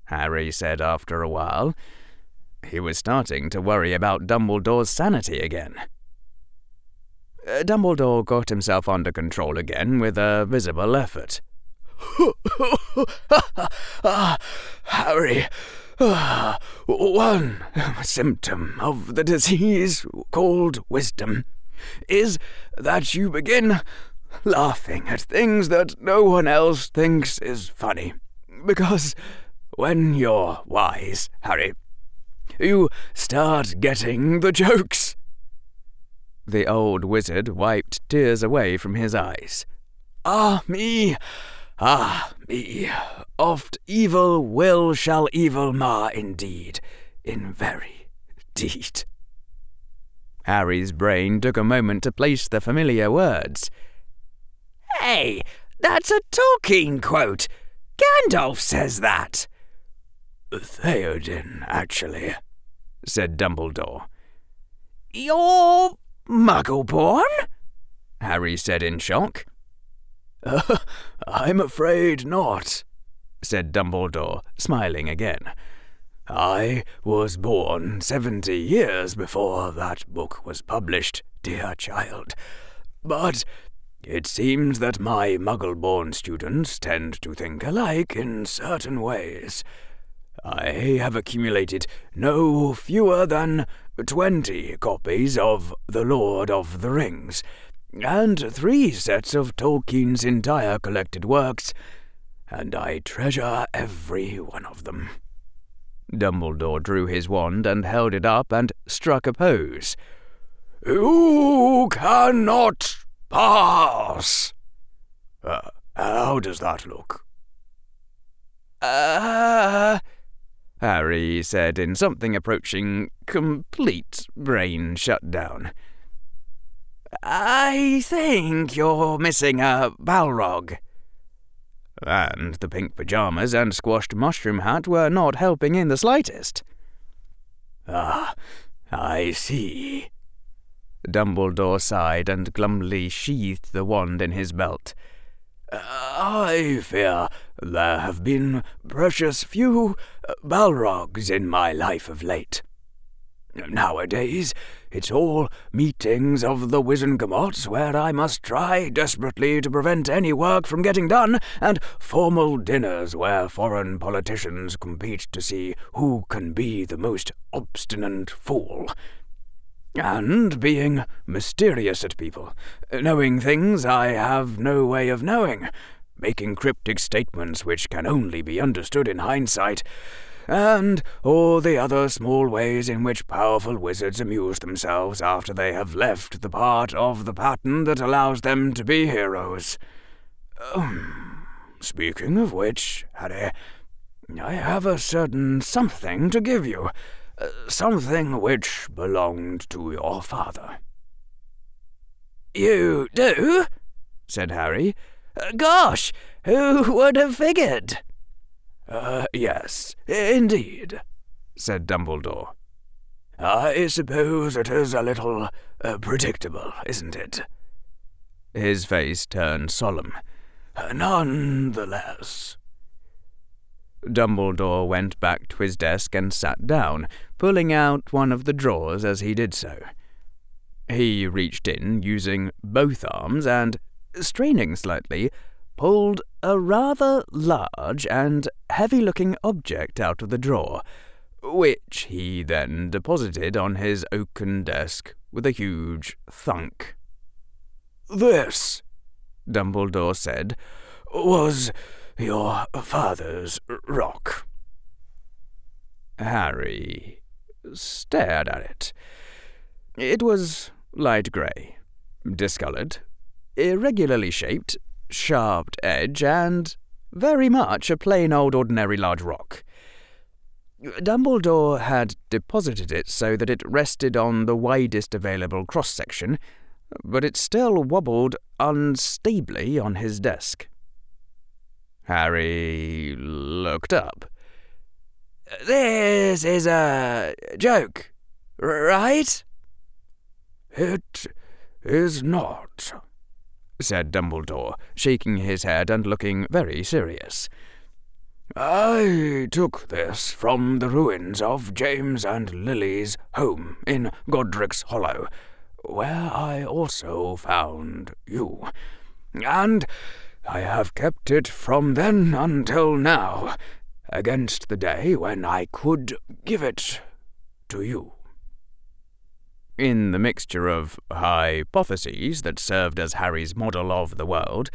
S16: Harry said after a while.
S15: He was starting to worry about Dumbledore's sanity again. Uh, Dumbledore got himself under control again with a visible effort.
S1: ah, Harry, ah, one symptom of the disease called wisdom is that you begin laughing at things that no one else thinks is funny. Because when you're wise, Harry, you start getting the jokes.
S15: The old wizard wiped tears away from his eyes.
S1: Ah, me! Ah, me! Oft evil will shall evil mar indeed, in very deed.
S15: Harry's brain took a moment to place the familiar words.
S16: Hey, that's a Tolkien quote! Gandalf says that!
S1: Theoden, actually, said Dumbledore.
S16: You're Muggle-born?
S15: Harry said in shock.
S1: Uh, I'm afraid not, said Dumbledore, smiling again. I was born seventy years before that book was published, dear child. But it seems that my muggle born students tend to think alike in certain ways. I have accumulated no fewer than twenty copies of The Lord of the Rings, and three sets of Tolkien's entire collected works, and I treasure every one of them.
S15: Dumbledore drew his wand and held it up and struck a pose.
S1: You cannot pass,
S8: Uh, how does that look?
S1: Uh. Harry said in something approaching complete brain shutdown. I think you're missing a balrog. And the pink pyjamas and squashed mushroom hat were not helping in the slightest.
S8: Ah, I see.
S1: Dumbledore sighed and glumly sheathed the wand in his belt.
S8: I fear there have been precious few uh, Balrogs in my life of late. Nowadays, it's all meetings of the Wizengamots where I must try desperately to prevent any work from getting done, and formal dinners where foreign politicians compete to see who can be the most obstinate fool. And being mysterious at people, knowing things I have no way of knowing, making cryptic statements which can only be understood in hindsight, and all the other small ways in which powerful wizards amuse themselves after they have left the part of the pattern that allows them to be heroes. Um, speaking of which, Harry, I have a certain something to give you, something which belonged to your father.
S3: You do? said Harry. Gosh, who would have figured?
S8: Uh, yes, indeed, said Dumbledore. I suppose it is a little uh, predictable, isn't it?
S1: His face turned solemn.
S8: None the less.
S1: Dumbledore went back to his desk and sat down, pulling out one of the drawers as he did so. He reached in, using both arms, and, straining slightly, pulled a rather large and heavy looking object out of the drawer, which he then deposited on his oaken desk with a huge thunk.
S8: This, Dumbledore said, was your father's rock.
S1: Harry stared at it. It was light grey, discoloured, irregularly shaped, sharp edge, and very much a plain old ordinary large rock. Dumbledore had deposited it so that it rested on the widest available cross section, but it still wobbled unstably on his desk. Harry looked up.
S3: This is a joke, right?
S8: It is not, said Dumbledore, shaking his head and looking very serious. I took this from the ruins of James and Lily's home in Godric's Hollow, where I also found you. And I have kept it from then until now, against the day when I could give it to you.
S1: In the mixture of hypotheses that served as Harry's model of the world,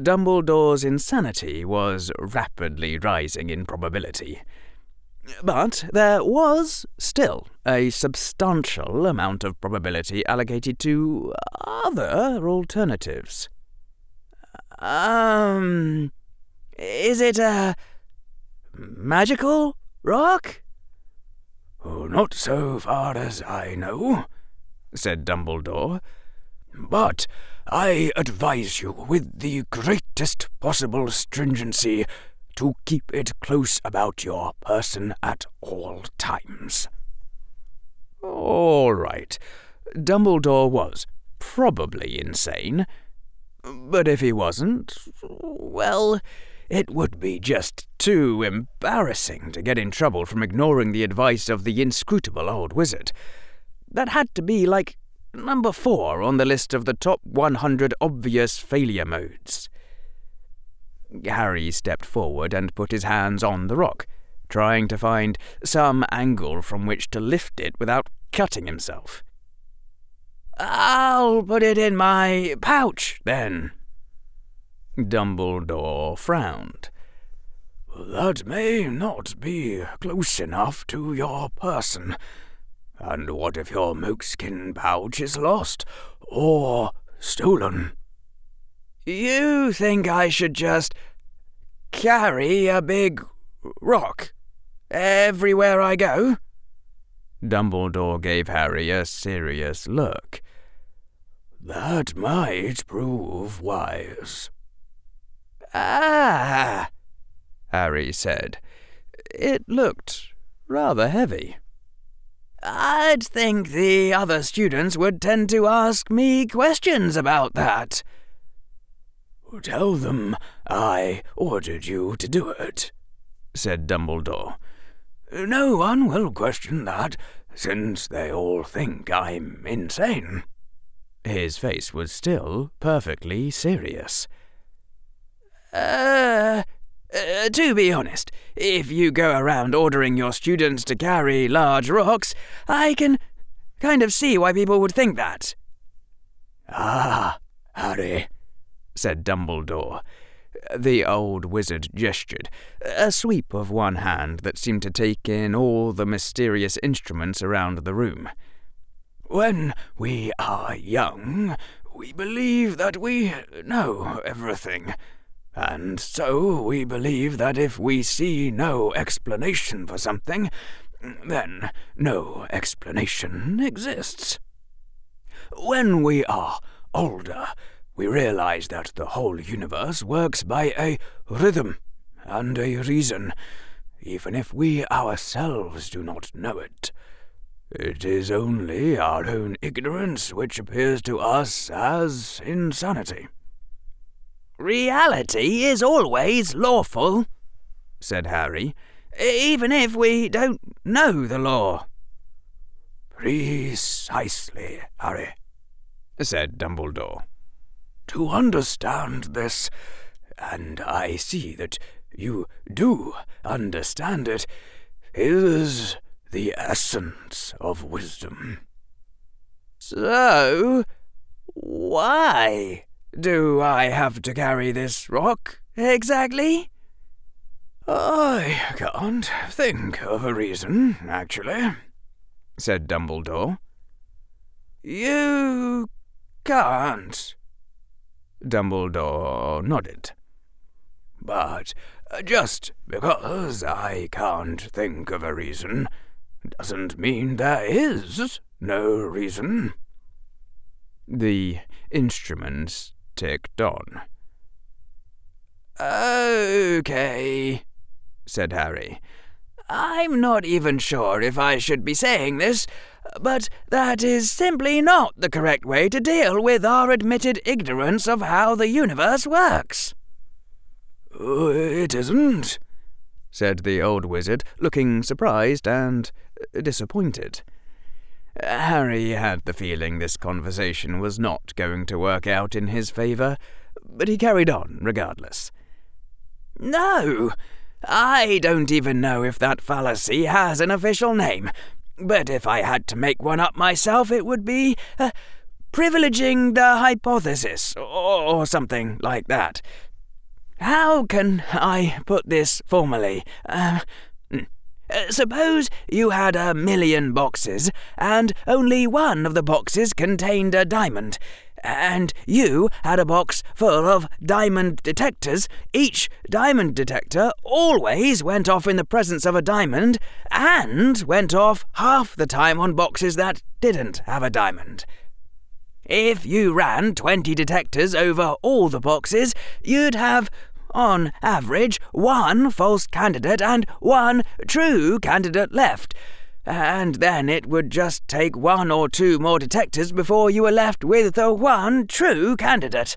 S1: Dumbledore's insanity was rapidly rising in probability. But there was still a substantial amount of probability allocated to other alternatives.
S3: Um, is it a magical rock?
S8: Not so far as I know, said Dumbledore. But I advise you, with the greatest possible stringency, to keep it close about your person at all times.
S1: All right. Dumbledore was probably insane. But if he wasn't, well, it would be just too embarrassing to get in trouble from ignoring the advice of the inscrutable old wizard. That had to be like number four on the list of the top 100 obvious failure modes. Harry stepped forward and put his hands on the rock, trying to find some angle from which to lift it without cutting himself.
S3: I'll put it in my pouch, then,
S1: Dumbledore frowned.
S8: That may not be close enough to your person. And what if your moleskin pouch is lost or stolen?
S1: You think I should just carry a big rock everywhere I go?
S17: Dumbledore gave Harry a serious look.
S18: That might prove wise.
S1: Ah,
S17: Harry said. It looked rather heavy.
S1: I'd think the other students would tend to ask me questions about that.
S18: Tell them I ordered you to do it, said Dumbledore. No one will question that, since they all think I'm insane.
S17: His face was still perfectly serious.
S1: Uh, uh, to be honest, if you go around ordering your students to carry large rocks, I can kind of see why people would think that.
S18: Ah, Harry, said Dumbledore.
S17: The old wizard gestured, a sweep of one hand that seemed to take in all the mysterious instruments around the room.
S18: When we are young, we believe that we know everything. And so we believe that if we see no explanation for something, then no explanation exists. When we are older, we realize that the whole universe works by a rhythm and a reason, even if we ourselves do not know it. It is only our own ignorance which appears to us as insanity.
S1: Reality is always lawful, said Harry, even if we don't know the law.
S18: Precisely, Harry, said Dumbledore. To understand this, and I see that you do understand it, is the essence of wisdom.
S1: So, why do I have to carry this rock, exactly?
S18: I can't think of a reason, actually, said Dumbledore.
S1: You can't?
S18: Dumbledore nodded. But just because I can't think of a reason doesn't mean there is no reason.
S17: The instruments ticked on.
S1: Okay, said Harry. I'm not even sure if I should be saying this, but that is simply not the correct way to deal with our admitted ignorance of how the universe works.
S18: Oh, it isn't,
S17: said the old wizard, looking surprised and disappointed. Harry had the feeling this conversation was not going to work out in his favour, but he carried on regardless.
S1: No, I don't even know if that fallacy has an official name, but if I had to make one up myself, it would be uh, privileging the hypothesis, or something like that. How can I put this formally? Uh, uh, suppose you had a million boxes, and only one of the boxes contained a diamond, and you had a box full of diamond detectors. Each diamond detector always went off in the presence of a diamond, and went off half the time on boxes that didn't have a diamond. If you ran 20 detectors over all the boxes, you'd have on average, one false candidate and one true candidate left. And then it would just take one or two more detectors before you were left with the one true candidate.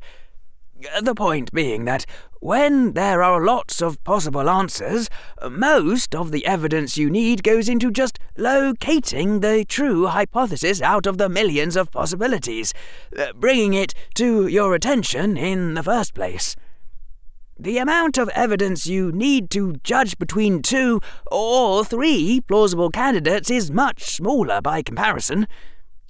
S1: The point being that when there are lots of possible answers, most of the evidence you need goes into just locating the true hypothesis out of the millions of possibilities, bringing it to your attention in the first place. The amount of evidence you need to judge between two or three plausible candidates is much smaller by comparison.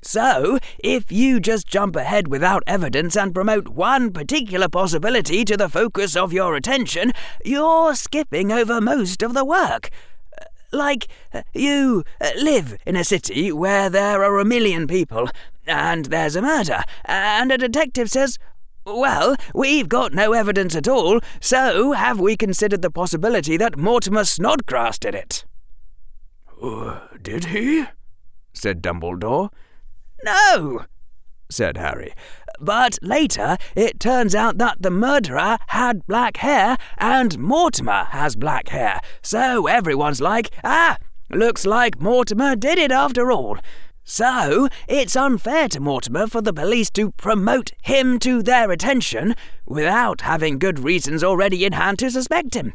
S1: So, if you just jump ahead without evidence and promote one particular possibility to the focus of your attention, you're skipping over most of the work. Uh, like, uh, you uh, live in a city where there are a million people, and there's a murder, and a detective says,
S19: Well, we've got no evidence at all, so have we considered the possibility that Mortimer Snodgrass did it?
S1: Uh, did he? said Dumbledore.
S19: No, said Harry. But later it turns out that the murderer had black hair and Mortimer has black hair. So everyone's like, ah, looks like Mortimer did it after all. So, it's unfair to Mortimer for the police to promote him to their attention without having good reasons already in hand to suspect him.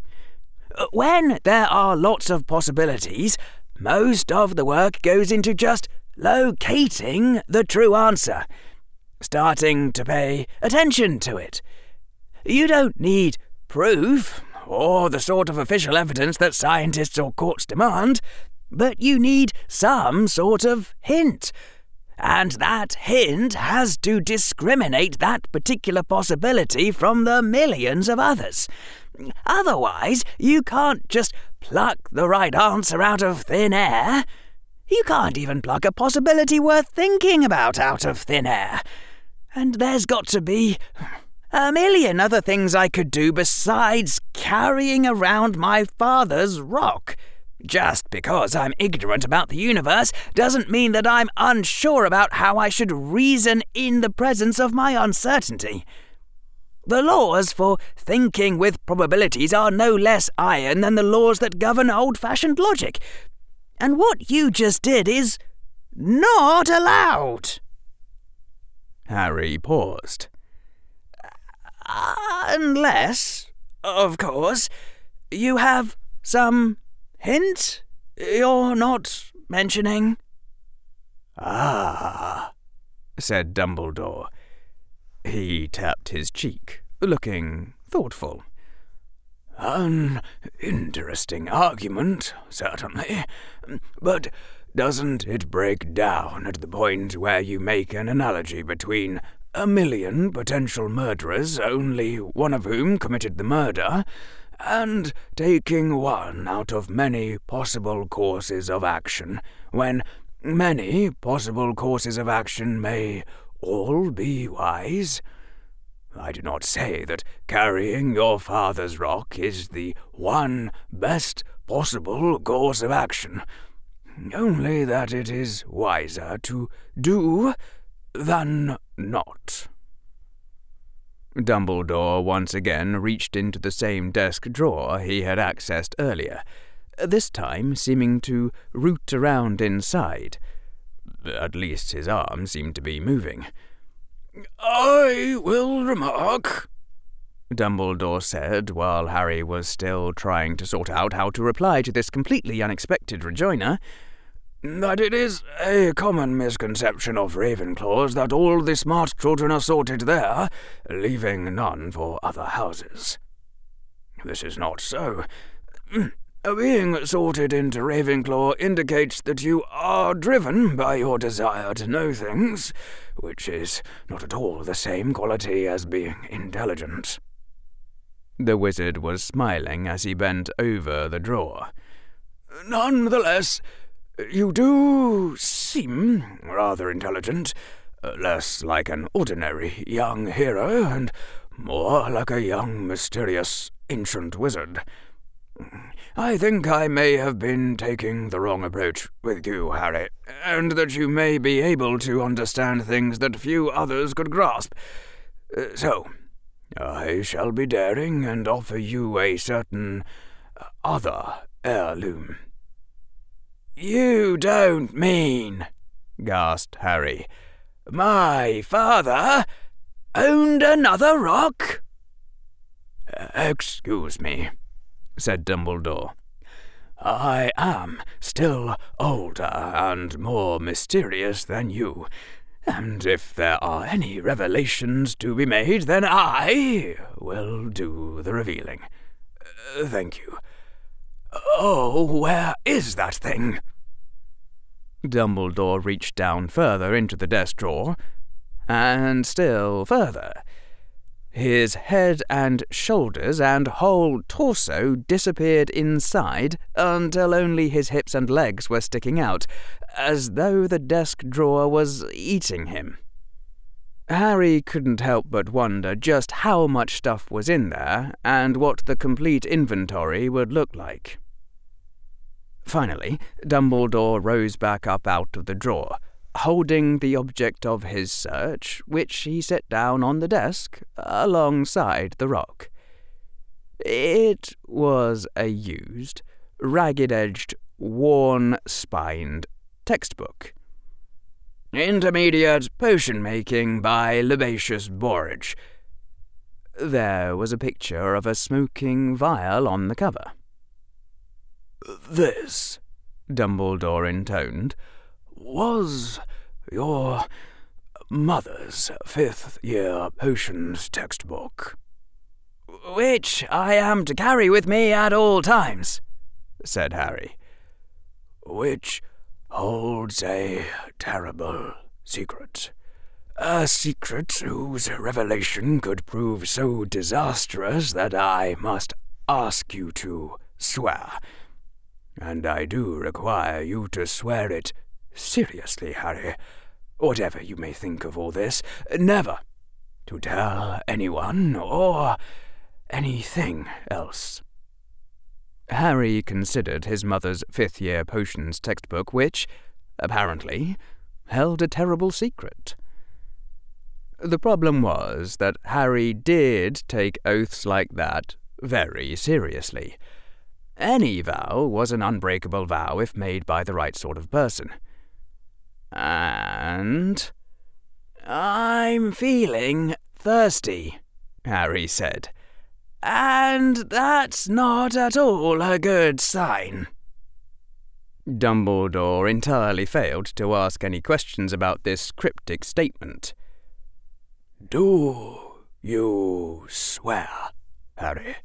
S19: Uh, when there are lots of possibilities, most of the work goes into just locating the true answer, starting to pay attention to it. You don't need proof or the sort of official evidence that scientists or courts demand but you need some sort of hint. And that hint has to discriminate that particular possibility from the millions of others. Otherwise, you can't just pluck the right answer out of thin air. You can't even pluck a possibility worth thinking about out of thin air. And there's got to be a million other things I could do besides carrying around my father's rock. Just because I'm ignorant about the universe doesn't mean that I'm unsure about how I should reason in the presence of my uncertainty. The laws for thinking with probabilities are no less iron than the laws that govern old fashioned logic. And what you just did is not allowed.
S1: Harry paused.
S19: Uh, unless, of course, you have some Hint you're not mentioning?
S1: Ah, said Dumbledore. He tapped his cheek, looking thoughtful. An interesting argument, certainly, but doesn't it break down at the point where you make an analogy between a million potential murderers, only one of whom committed the murder, and taking one out of many possible courses of action, when many possible courses of action may all be wise. I do not say that carrying your father's rock is the one best possible course of action, only that it is wiser to do than not.
S20: Dumbledore once again reached into the same desk drawer he had accessed earlier, this time seeming to root around inside. At least his arm seemed to be moving.
S1: I will remark,
S20: Dumbledore said while Harry was still trying to sort out how to reply to this completely unexpected rejoinder,
S1: that it is a common misconception of Ravenclaws that all the smart children are sorted there, leaving none for other houses. This is not so. Being sorted into Ravenclaw indicates that you are driven by your desire to know things, which is not at all the same quality as being intelligent.
S20: The wizard was smiling as he bent over the drawer.
S1: Nonetheless, you do seem rather intelligent, uh, less like an ordinary young hero, and more like a young, mysterious, ancient wizard. I think I may have been taking the wrong approach with you, Harry, and that you may be able to understand things that few others could grasp. Uh, so, I shall be daring and offer you a certain other heirloom.
S19: You don't mean, gasped Harry. My father owned another rock?
S1: Excuse me, said Dumbledore. I am still older and more mysterious than you, and if there are any revelations to be made, then I will do the revealing. Uh, thank you. Oh, where is that thing?
S20: Dumbledore reached down further into the desk drawer, and still further. His head and shoulders and whole torso disappeared inside until only his hips and legs were sticking out, as though the desk drawer was eating him.
S1: Harry couldn't help but wonder just how much stuff was in there and what the complete inventory would look like. Finally, Dumbledore rose back up out of the drawer, holding the object of his search, which he set down on the desk alongside the rock. It was a used, ragged edged, worn spined textbook. Intermediate Potion Making by Libatius Borage. There was a picture of a smoking vial on the cover.
S8: This, Dumbledore intoned, was your mother's fifth year potions textbook.
S3: Which I am to carry with me at all times, said Harry.
S8: Which holds a terrible secret. A secret whose revelation could prove so disastrous that I must ask you to swear. And I do require you to swear it seriously, Harry, whatever you may think of all this, never to tell anyone or anything else.
S1: Harry considered his mother's fifth year potions textbook, which, apparently, held a terrible secret. The problem was that Harry did take oaths like that very seriously. Any vow was an unbreakable vow if made by the right sort of person. And.
S3: I'm feeling thirsty, Harry said. And that's not at all a good sign.
S1: Dumbledore entirely failed to ask any questions about this cryptic statement.
S8: Do you swear, Harry?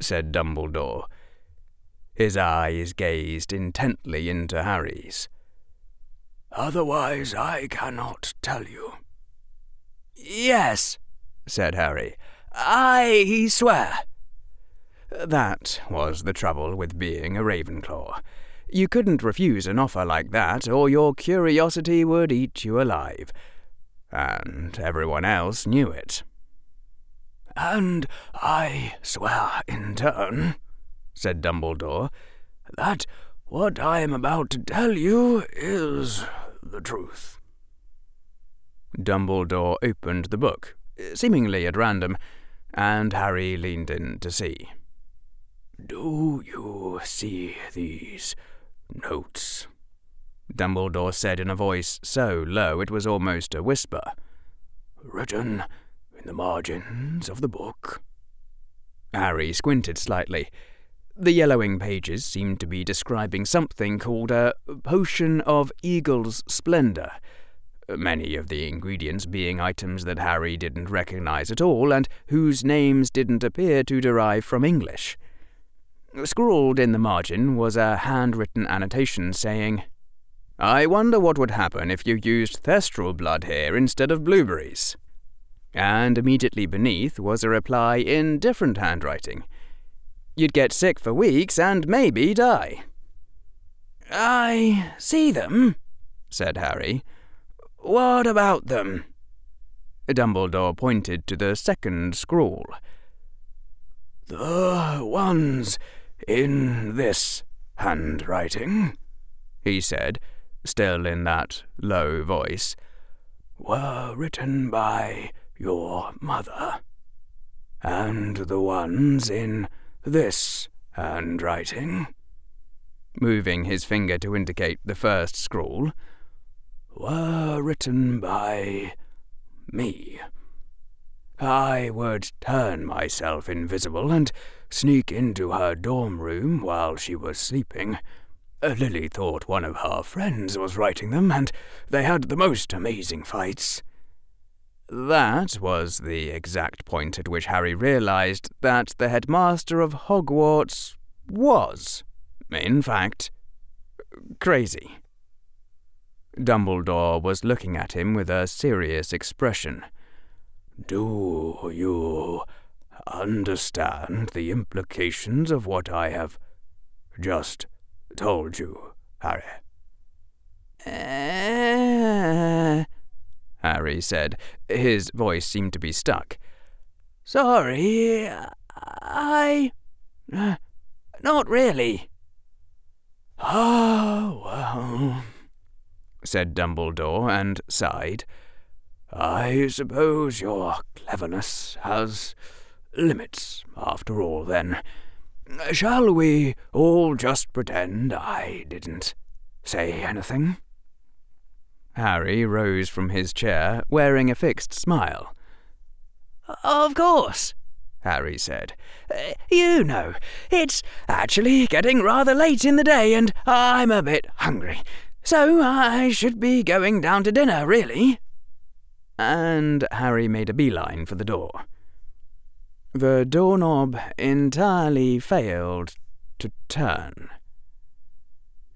S8: said Dumbledore. His eyes gazed intently into Harry's. Otherwise, I cannot tell you.
S3: Yes, said Harry. I swear.
S1: That was the trouble with being a Ravenclaw. You couldn't refuse an offer like that, or your curiosity would eat you alive. And everyone else knew it.
S8: And I swear in turn, said Dumbledore, that what I am about to tell you is the truth.
S1: Dumbledore opened the book, seemingly at random, and Harry leaned in to see.
S8: Do you see these notes?
S1: Dumbledore said in a voice so low it was almost a whisper.
S8: Written in the margins of the book.
S1: Harry squinted slightly. The yellowing pages seemed to be describing something called a potion of eagle's splendor many of the ingredients being items that Harry didn't recognize at all and whose names didn't appear to derive from English. Scrawled in the margin was a handwritten annotation saying, I wonder what would happen if you used thestral blood here instead of blueberries. And immediately beneath was a reply in different handwriting. You'd get sick for weeks and maybe die.
S3: I see them, said Harry. What about them?
S1: Dumbledore pointed to the second scrawl.
S8: The ones in this handwriting, he said, still in that low voice, were written by your mother. And the ones in this handwriting,
S1: moving his finger to indicate the first scrawl,
S8: were written by me. I would turn myself invisible and sneak into her dorm room while she was sleeping. Lily thought one of her friends was writing them, and they had the most amazing fights.
S1: That was the exact point at which Harry realized that the headmaster of Hogwarts was, in fact, crazy. Dumbledore was looking at him with a serious expression.
S8: Do you understand the implications of what I have just told you, Harry?
S3: Uh,
S1: Harry said. His voice seemed to be stuck. Sorry, I. Not really.
S8: Oh, well, said Dumbledore and sighed. I suppose your cleverness has limits, after all, then. Shall we all just pretend I didn't say anything?
S1: Harry rose from his chair, wearing a fixed smile.
S3: Of course, Harry said. Uh, you know, it's actually getting rather late in the day and I'm a bit hungry, so I should be going down to dinner, really.
S1: And Harry made a beeline for the door. The doorknob entirely failed to turn.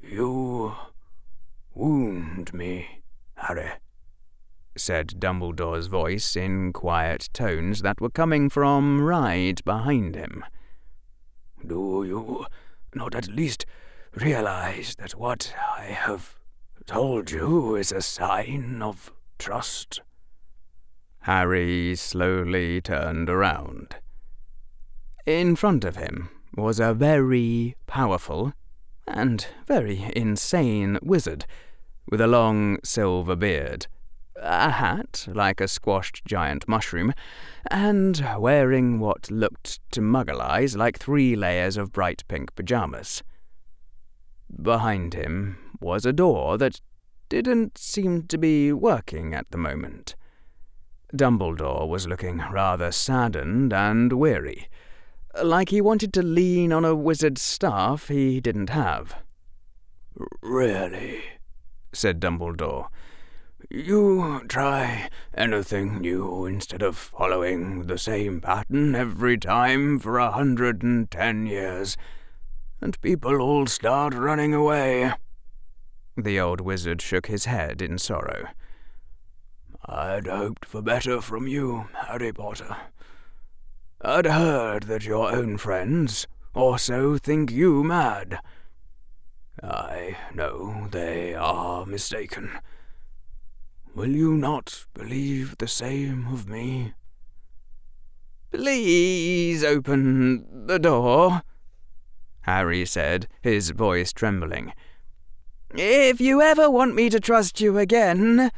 S8: You wound me, Harry, said Dumbledore's voice in quiet tones that were coming from right behind him. Do you not at least realize that what I have told you is a sign of trust?
S1: Harry slowly turned around. In front of him was a very powerful and very insane wizard with a long silver beard, a hat like a squashed giant mushroom, and wearing what looked to muggle eyes like three layers of bright pink pyjamas. Behind him was a door that didn't seem to be working at the moment. Dumbledore was looking rather saddened and weary like he wanted to lean on a wizard's staff he didn't have.
S8: Really? said Dumbledore. You try anything new instead of following the same pattern every time for a hundred and ten years, and people all start running away.
S1: The old wizard shook his head in sorrow.
S8: I'd hoped for better from you, Harry Potter. I'd heard that your own friends also think you mad. I know they are mistaken. Will you not believe the same of me?
S3: Please open the door,
S1: Harry said, his voice trembling.
S3: If you ever want me to trust you again,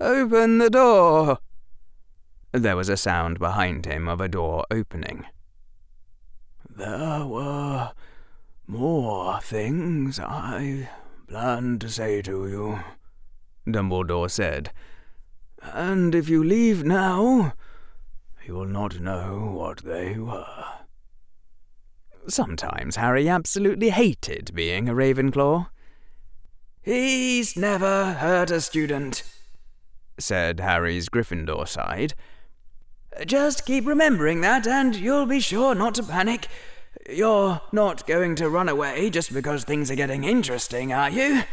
S3: open the door.
S1: There was a sound behind him of a door opening.
S8: There were more things I planned to say to you, Dumbledore said. And if you leave now, you will not know what they were.
S1: Sometimes Harry absolutely hated being a Ravenclaw.
S3: He's never hurt a student, said Harry's Gryffindor side. Just keep remembering that, and you'll be sure not to panic. You're not going to run away just because things are getting interesting, are you?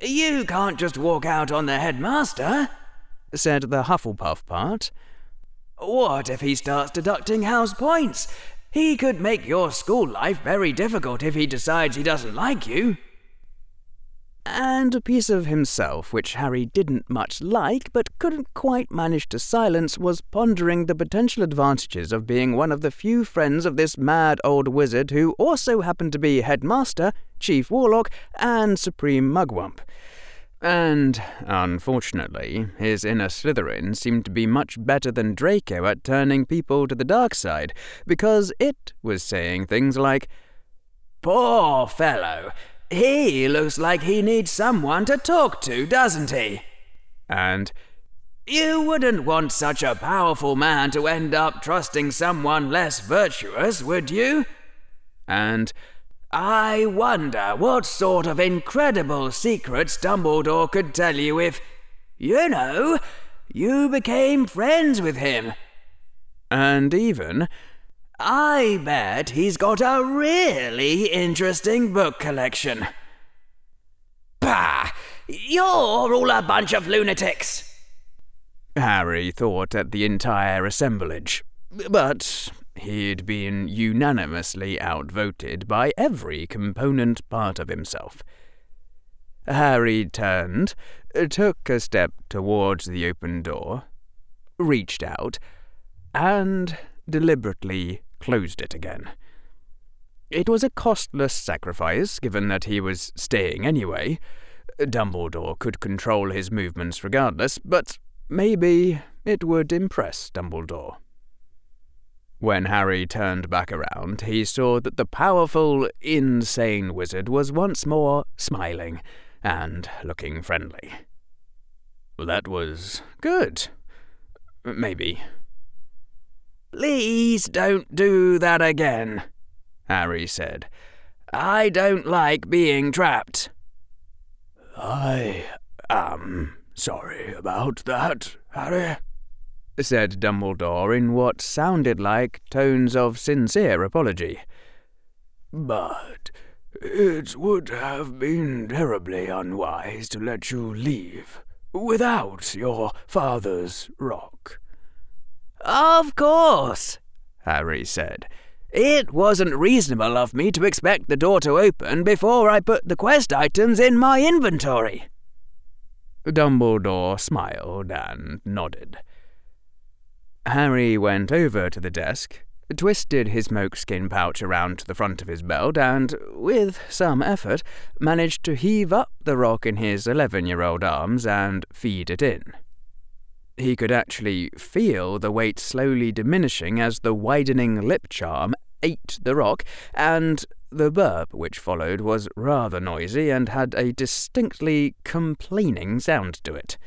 S3: You can't just walk out on the headmaster, said the Hufflepuff part. What if he starts deducting house points? He could make your school life very difficult if he decides he doesn't like you
S1: and a piece of himself which Harry didn't much like but couldn't quite manage to silence was pondering the potential advantages of being one of the few friends of this mad old wizard who also happened to be headmaster, chief warlock, and supreme mugwump. And, unfortunately, his inner Slytherin seemed to be much better than Draco at turning people to the dark side, because it was saying things like,
S3: Poor fellow! He looks like he needs someone to talk to, doesn't he?
S1: And,
S3: You wouldn't want such a powerful man to end up trusting someone less virtuous, would you?
S1: And,
S3: I wonder what sort of incredible secrets Dumbledore could tell you if, you know, you became friends with him.
S1: And even,
S3: I bet he's got a really interesting book collection. Bah! You're all a bunch of lunatics!
S1: Harry thought at the entire assemblage. But he'd been unanimously outvoted by every component part of himself. Harry turned, took a step towards the open door, reached out, and deliberately closed it again. It was a costless sacrifice, given that he was staying anyway. Dumbledore could control his movements regardless, but maybe it would impress Dumbledore. When Harry turned back around, he saw that the powerful, insane wizard was once more smiling and looking friendly. That was good. Maybe.
S2: Please don't do that again, Harry said. I don't like being trapped.
S8: I am sorry about that, Harry, said Dumbledore in what sounded like tones of sincere apology. But it would have been terribly unwise to let you leave without your father's rock.
S2: Of course, Harry said. It wasn't reasonable of me to expect the door to open before I put the quest items in my inventory.
S1: Dumbledore smiled and nodded. Harry went over to the desk, twisted his moleskin pouch around to the front of his belt, and, with some effort, managed to heave up the rock in his eleven year old arms and feed it in. He could actually feel the weight slowly diminishing as the widening lip charm ate the rock, and the burp which followed was rather noisy and had a distinctly complaining sound to it.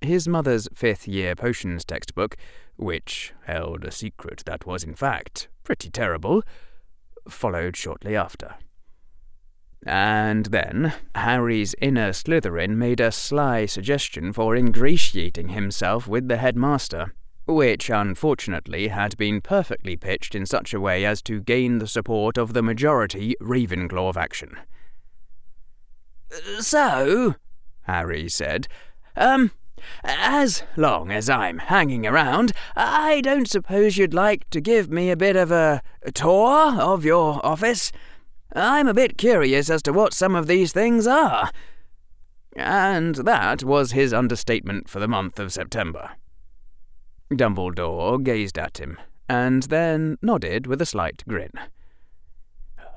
S1: His mother's fifth year potions textbook, which held a secret that was in fact pretty terrible, followed shortly after. And then Harry's inner Slytherin made a sly suggestion for ingratiating himself with the headmaster, which unfortunately had been perfectly pitched in such a way as to gain the support of the majority Ravenclaw faction.
S2: So, Harry said, um, as long as I'm hanging around, I don't suppose you'd like to give me a bit of a, tour of your office? I'm a bit curious as to what some of these things are.
S1: And that was his understatement for the month of September. Dumbledore gazed at him, and then nodded with a slight grin.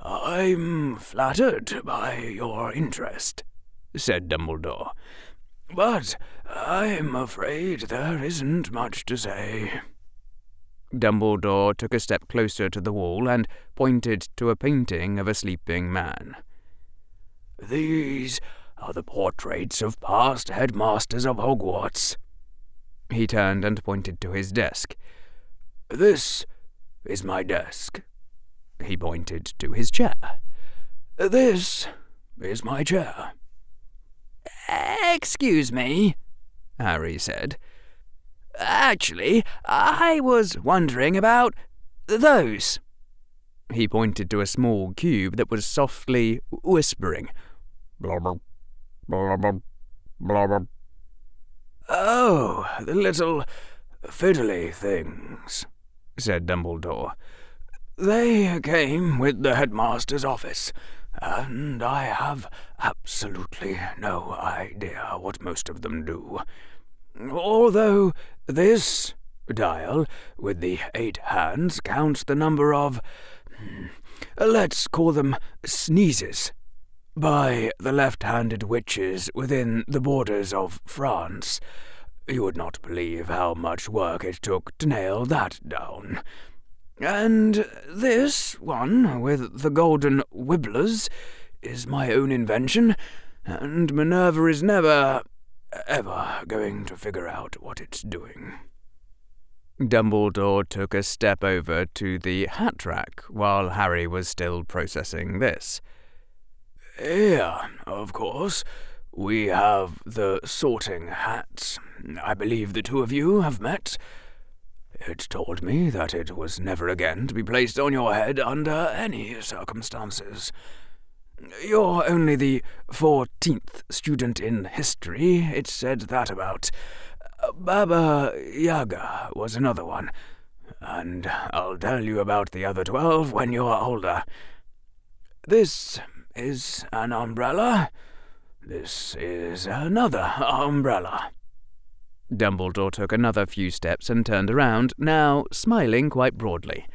S8: I'm flattered by your interest, said Dumbledore. But I'm afraid there isn't much to say.
S1: Dumbledore took a step closer to the wall and pointed to a painting of a sleeping man.
S8: These are the portraits of past headmasters of Hogwarts.
S1: He turned and pointed to his desk.
S8: This is my desk.
S1: He pointed to his chair.
S8: This is my chair.
S2: Excuse me, Harry said. Actually, I was wondering about those.
S1: He pointed to a small cube that was softly whispering.
S8: Blubber, blubber, blubber. Oh, the little fiddly things, said Dumbledore. They came with the headmaster's office and I have absolutely no idea what most of them do. Although this dial with the eight hands counts the number of, hmm, let's call them sneezes, by the left handed witches within the borders of France. You would not believe how much work it took to nail that down. And this one, with the golden wibblers, is my own invention, and Minerva is never, ever going to figure out what it's doing.
S1: Dumbledore took a step over to the hat rack while Harry was still processing this.
S8: Here, of course, we have the sorting hat. I believe the two of you have met. It told me that it was never again to be placed on your head under any circumstances. You're only the fourteenth student in history, it said that about. Uh, Baba Yaga was another one, and I'll tell you about the other twelve when you're older. This is an umbrella. This is another umbrella.
S1: Dumbledore took another few steps and turned around, now smiling quite broadly.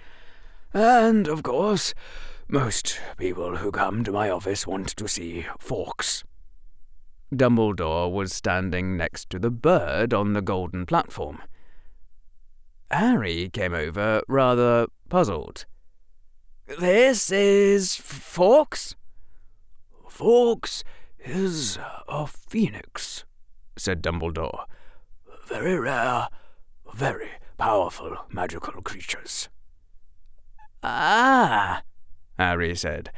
S8: And, of course, most people who come to my office want to see Fawkes.
S1: Dumbledore was standing next to the bird on the golden platform. Harry came over, rather puzzled.
S3: This is Fawkes?
S8: Fawkes is a phoenix, said Dumbledore. Very rare, very powerful magical creatures.
S3: Ah,
S1: Harry said.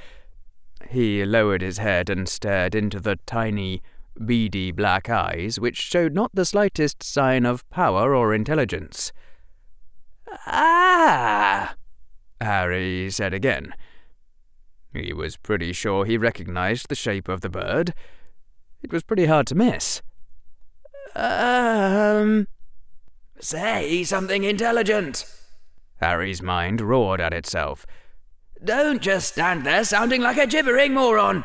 S1: He lowered his head and stared into the tiny, beady black eyes, which showed not the slightest sign of power or intelligence.
S3: Ah,
S1: Harry said again. He was pretty sure he recognized the shape of the bird. It was pretty hard to miss.
S3: Um. Say something intelligent.
S1: Harry's mind roared at itself.
S3: Don't just stand there sounding like a gibbering moron.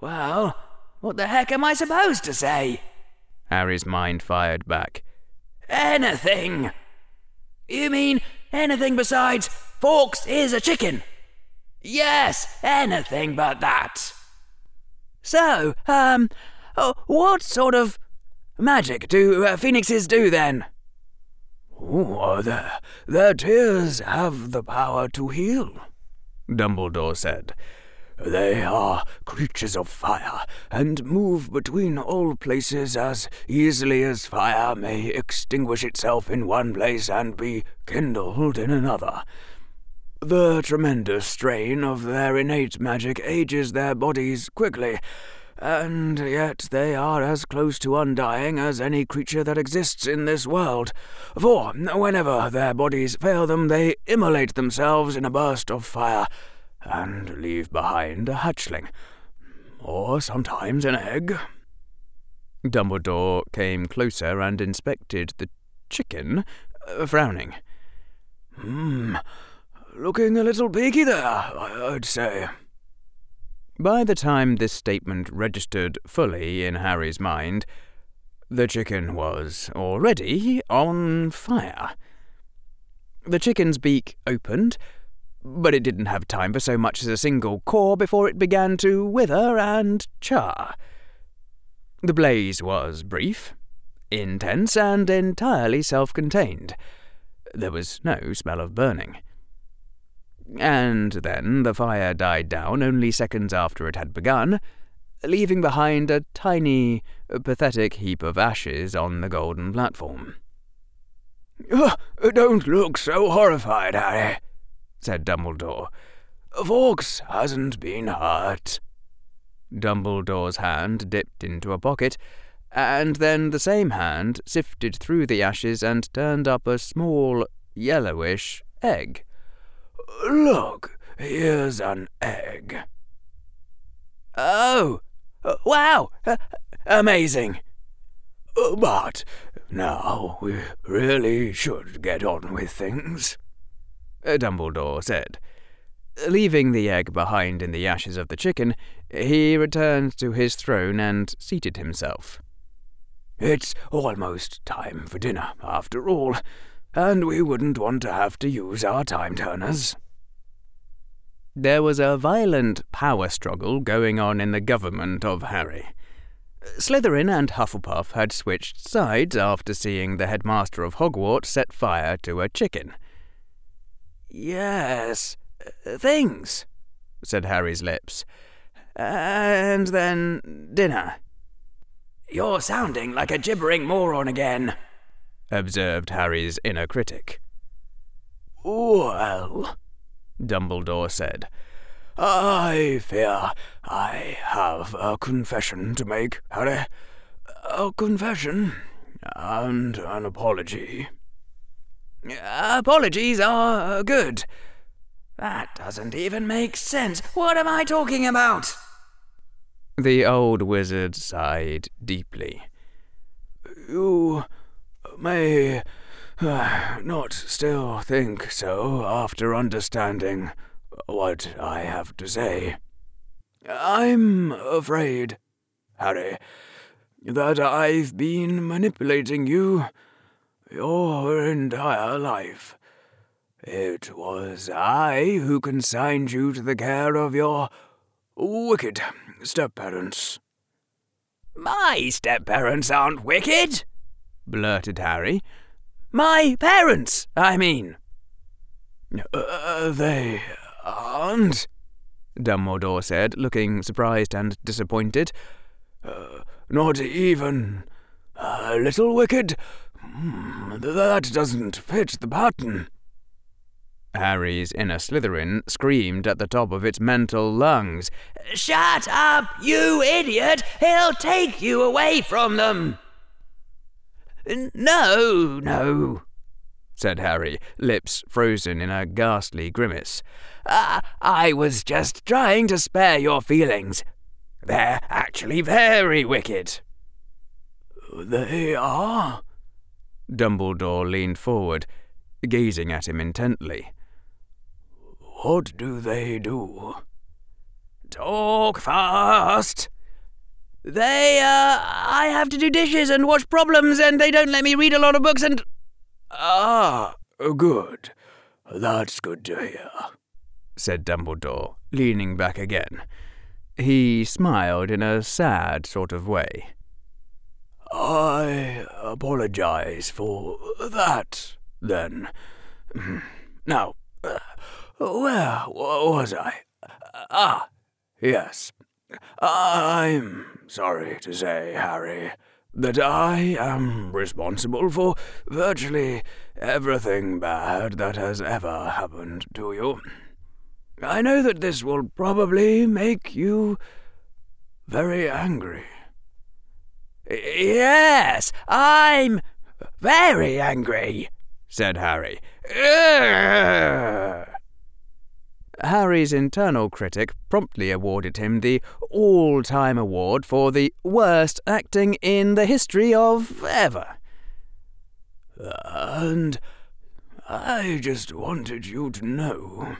S3: Well, what the heck am I supposed to say?
S1: Harry's mind fired back.
S3: Anything. You mean anything besides Fawkes is a chicken? Yes, anything but that. So, um, uh, what sort of magic do uh, phoenixes do then?
S8: Oh, their, their tears have the power to heal, Dumbledore said. They are creatures of fire, and move between all places as easily as fire may extinguish itself in one place and be kindled in another. The tremendous strain of their innate magic ages their bodies quickly, and yet they are as close to undying as any creature that exists in this world. For whenever their bodies fail them, they immolate themselves in a burst of fire and leave behind a hatchling, or sometimes an egg.
S1: Dumbledore came closer and inspected the chicken, uh, frowning.
S8: Hmm, looking a little beaky there, I'd say.
S1: By the time this statement registered fully in Harry's mind, the chicken was already on fire. The chicken's beak opened, but it didn't have time for so much as a single core before it began to wither and char. The blaze was brief, intense, and entirely self contained. There was no smell of burning. And then the fire died down only seconds after it had begun, leaving behind a tiny, pathetic heap of ashes on the golden platform.
S8: Don't look so horrified, Harry, said Dumbledore. Fawkes hasn't been hurt.
S1: Dumbledore's hand dipped into a pocket, and then the same hand sifted through the ashes and turned up a small, yellowish egg.
S8: Look, here's an egg.
S3: Oh, wow, amazing.
S8: But now we really should get on with things,
S1: Dumbledore said. Leaving the egg behind in the ashes of the chicken, he returned to his throne and seated himself.
S8: It's almost time for dinner, after all, and we wouldn't want to have to use our time turners.
S1: There was a violent power struggle going on in the government of Harry. Slytherin and Hufflepuff had switched sides after seeing the headmaster of Hogwarts set fire to a chicken.
S3: Yes, things, said Harry's lips. And then dinner. You're sounding like a gibbering moron again, observed Harry's inner critic.
S8: Well, Dumbledore said, I fear I have a confession to make, Harry. A confession and an apology.
S3: Apologies are good. That doesn't even make sense. What am I talking about?
S1: The old wizard sighed deeply.
S8: You may uh, not still think so after understanding what I have to say. I'm afraid
S1: Harry, that I've been manipulating you your entire life. It was I who consigned you to the care of your wicked step parents.
S21: My step parents aren't wicked, blurted Harry. My parents, I mean.
S1: Uh, they aren't, Dumbledore said, looking surprised and disappointed. Uh, not even a little wicked? Hmm, that doesn't fit the pattern.
S22: Harry's inner Slytherin screamed at the top of its mental lungs.
S21: Shut up, you idiot! He'll take you away from them! No, no, said Harry, lips frozen in a ghastly grimace. Uh, I was just trying to spare your feelings. They're actually very wicked.
S1: They are?
S22: Dumbledore leaned forward, gazing at him intently.
S1: What do they do?
S21: Talk fast. They, uh, I have to do dishes and watch problems, and they don't let me read a lot of books, and.
S1: Ah, good. That's good to hear, said Dumbledore, leaning back again.
S22: He smiled in a sad sort of way.
S1: I apologize for that, then. Now, uh, where was I? Ah, yes. I'm sorry to say, Harry, that I am responsible for virtually everything bad that has ever happened to you. I know that this will probably make you very angry.
S21: Yes, I'm very angry, said Harry.
S22: Harry's internal critic promptly awarded him the all time award for the worst acting in the history of ever.
S1: And I just wanted you to know,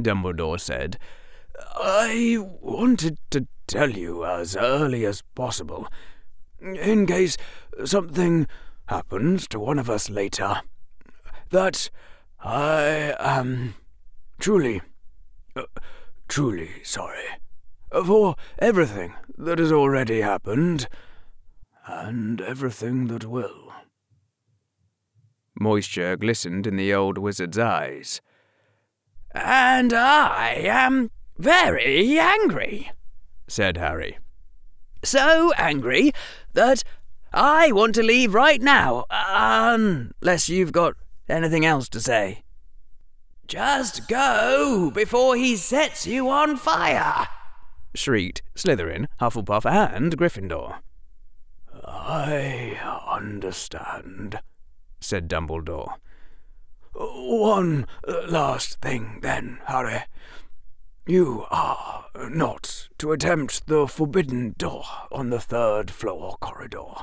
S1: Dumbledore said. I wanted to tell you as early as possible, in case something happens to one of us later, that I am truly, uh, truly sorry for everything that has already happened and everything that will.
S22: Moisture glistened in the old wizard's eyes.
S21: And I am very angry, said Harry. So angry that I want to leave right now, unless you've got anything else to say. Just go before he sets you on fire!
S22: shrieked Slytherin, Hufflepuff, and Gryffindor.
S1: I understand, said Dumbledore. One last thing, then, Harry. You are not to attempt the forbidden door on the third floor corridor.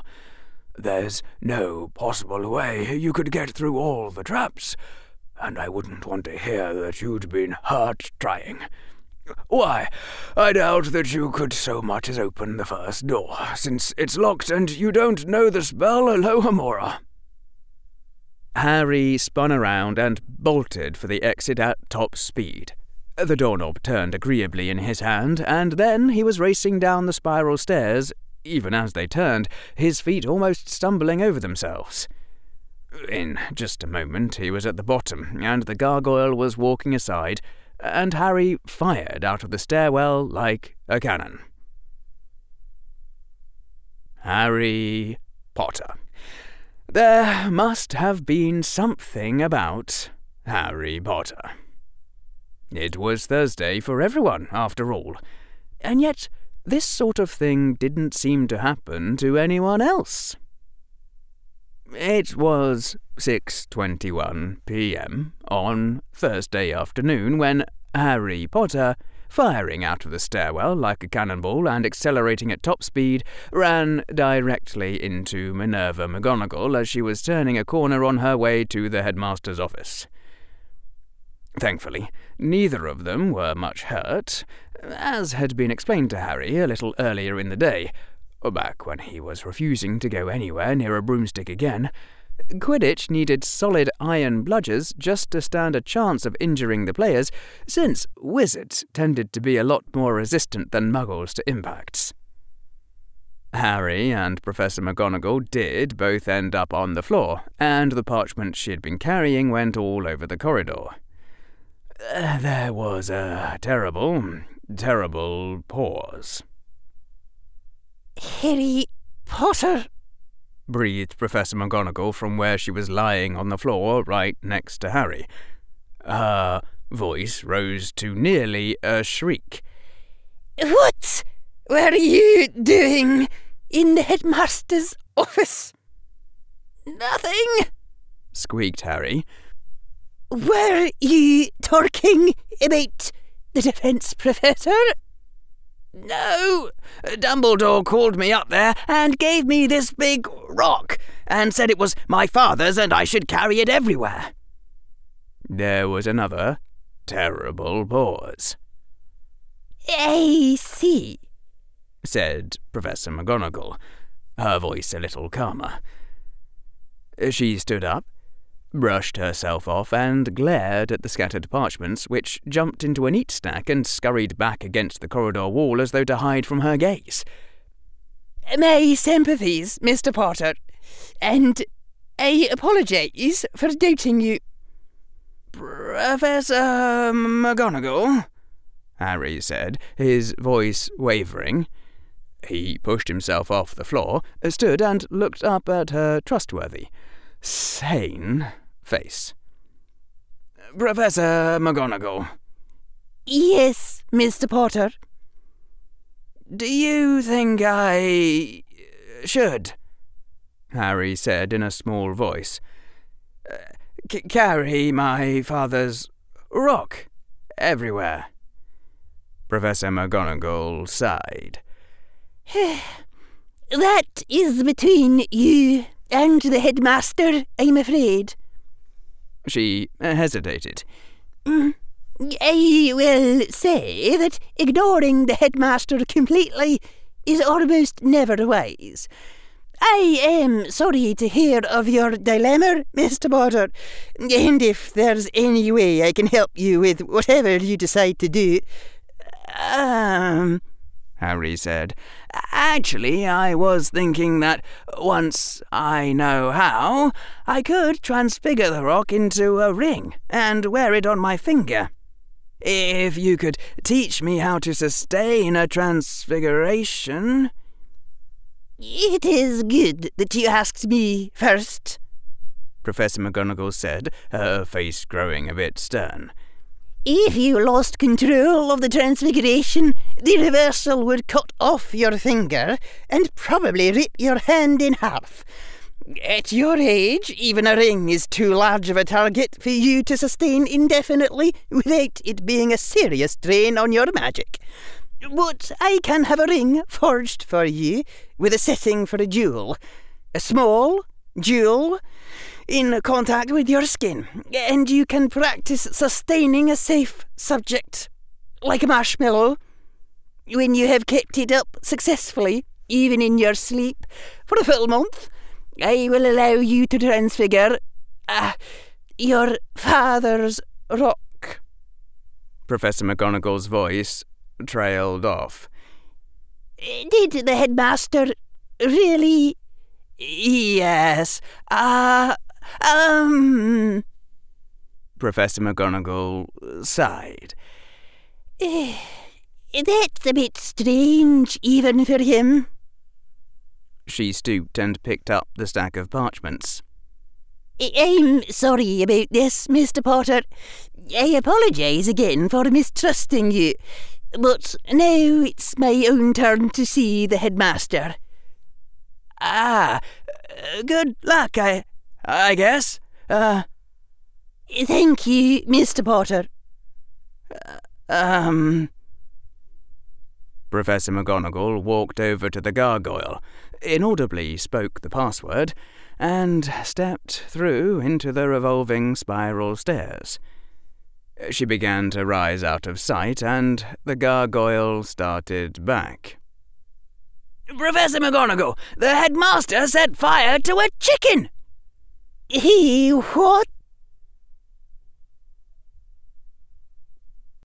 S1: There's no possible way you could get through all the traps, and I wouldn't want to hear that you'd been hurt trying. Why, I doubt that you could so much as open the first door, since it's locked and you don't know the spell Alohomora.
S22: Harry spun around and bolted for the exit at top speed. The doorknob turned agreeably in his hand, and then he was racing down the spiral stairs, even as they turned, his feet almost stumbling over themselves. In just a moment he was at the bottom, and the gargoyle was walking aside, and Harry fired out of the stairwell like a cannon. Harry Potter. There must have been something about Harry Potter. It was Thursday for everyone, after all, and yet this sort of thing didn't seem to happen to anyone else. It was 6:21 p.m. on Thursday afternoon when Harry Potter firing out of the stairwell like a cannonball and accelerating at top speed, ran directly into Minerva McGonagall as she was turning a corner on her way to the headmaster's office.
S1: Thankfully, neither of them were much hurt, as had been explained to Harry a little earlier in the day, back when he was refusing to go anywhere near a broomstick again. Quidditch needed solid iron bludgers just to stand a chance of injuring the players, since wizards tended to be a lot more resistant than muggles to impacts. Harry and Professor McGonagall did both end up on the floor, and the parchment she had been carrying went all over the corridor. There was a terrible, terrible pause.
S7: Harry Potter,
S1: breathed Professor McGonagall from where she was lying on the floor right next to Harry. Her voice rose to nearly a shriek.
S7: What were you doing in the headmaster's office? Nothing,
S1: squeaked Harry.
S7: Were you talking about the defence professor?
S2: No. Dumbledore called me up there and gave me this big rock and said it was my father's and I should carry it everywhere.
S1: There was another terrible pause.
S7: I see,
S1: said Professor McGonagall, her voice a little calmer. She stood up brushed herself off, and glared at the scattered parchments, which jumped into a neat stack and scurried back against the corridor wall as though to hide from her gaze.
S7: My sympathies, Mr. Potter, and I apologise for doubting you.
S2: Professor McGonagall,
S1: Harry said, his voice wavering. He pushed himself off the floor, stood, and looked up at her trustworthy, sane face.
S2: Professor McGonagall.
S7: Yes, Mr. Potter.
S2: Do you think I should?
S1: Harry said in a small voice.
S2: Uh, c- carry my father's rock everywhere.
S1: Professor McGonagall sighed.
S7: that is between you and the headmaster, I'm afraid.
S1: She hesitated.
S7: Mm, I will say that ignoring the headmaster completely is almost never wise. I am sorry to hear of your dilemma, Mr. Potter, and if there's any way I can help you with whatever you decide to do. Um,
S1: Harry said.
S2: Actually, I was thinking that once I know how, I could transfigure the rock into a ring and wear it on my finger. If you could teach me how to sustain a transfiguration.
S7: It is good that you asked me first,
S1: Professor McGonagall said, her face growing a bit stern.
S7: If you lost control of the transfiguration, the reversal would cut off your finger and probably rip your hand in half. At your age, even a ring is too large of a target for you to sustain indefinitely without it being a serious drain on your magic. But I can have a ring forged for you with a setting for a jewel. A small jewel in contact with your skin, and you can practice sustaining a safe subject, like a marshmallow, when you have kept it up successfully, even in your sleep, for a full month. I will allow you to transfigure uh, your father's rock.
S1: Professor McGonagall's voice trailed off.
S7: Did the headmaster really?
S2: Yes. Ah, um.
S1: Professor McGonagall sighed.
S7: That's a bit strange, even for him.
S1: She stooped and picked up the stack of parchments.
S7: I'm sorry about this, Mr. Potter. I apologise again for mistrusting you. But now it's my own turn to see the headmaster.
S2: Ah, good luck, I I guess. Uh.
S7: Thank you, Mr. Potter.
S2: Uh, um.
S1: Professor McGonagall walked over to the gargoyle, inaudibly spoke the password, and stepped through into the revolving spiral stairs. She began to rise out of sight, and the gargoyle started back.
S3: Professor McGonagall, the headmaster set fire to a chicken!
S7: He what?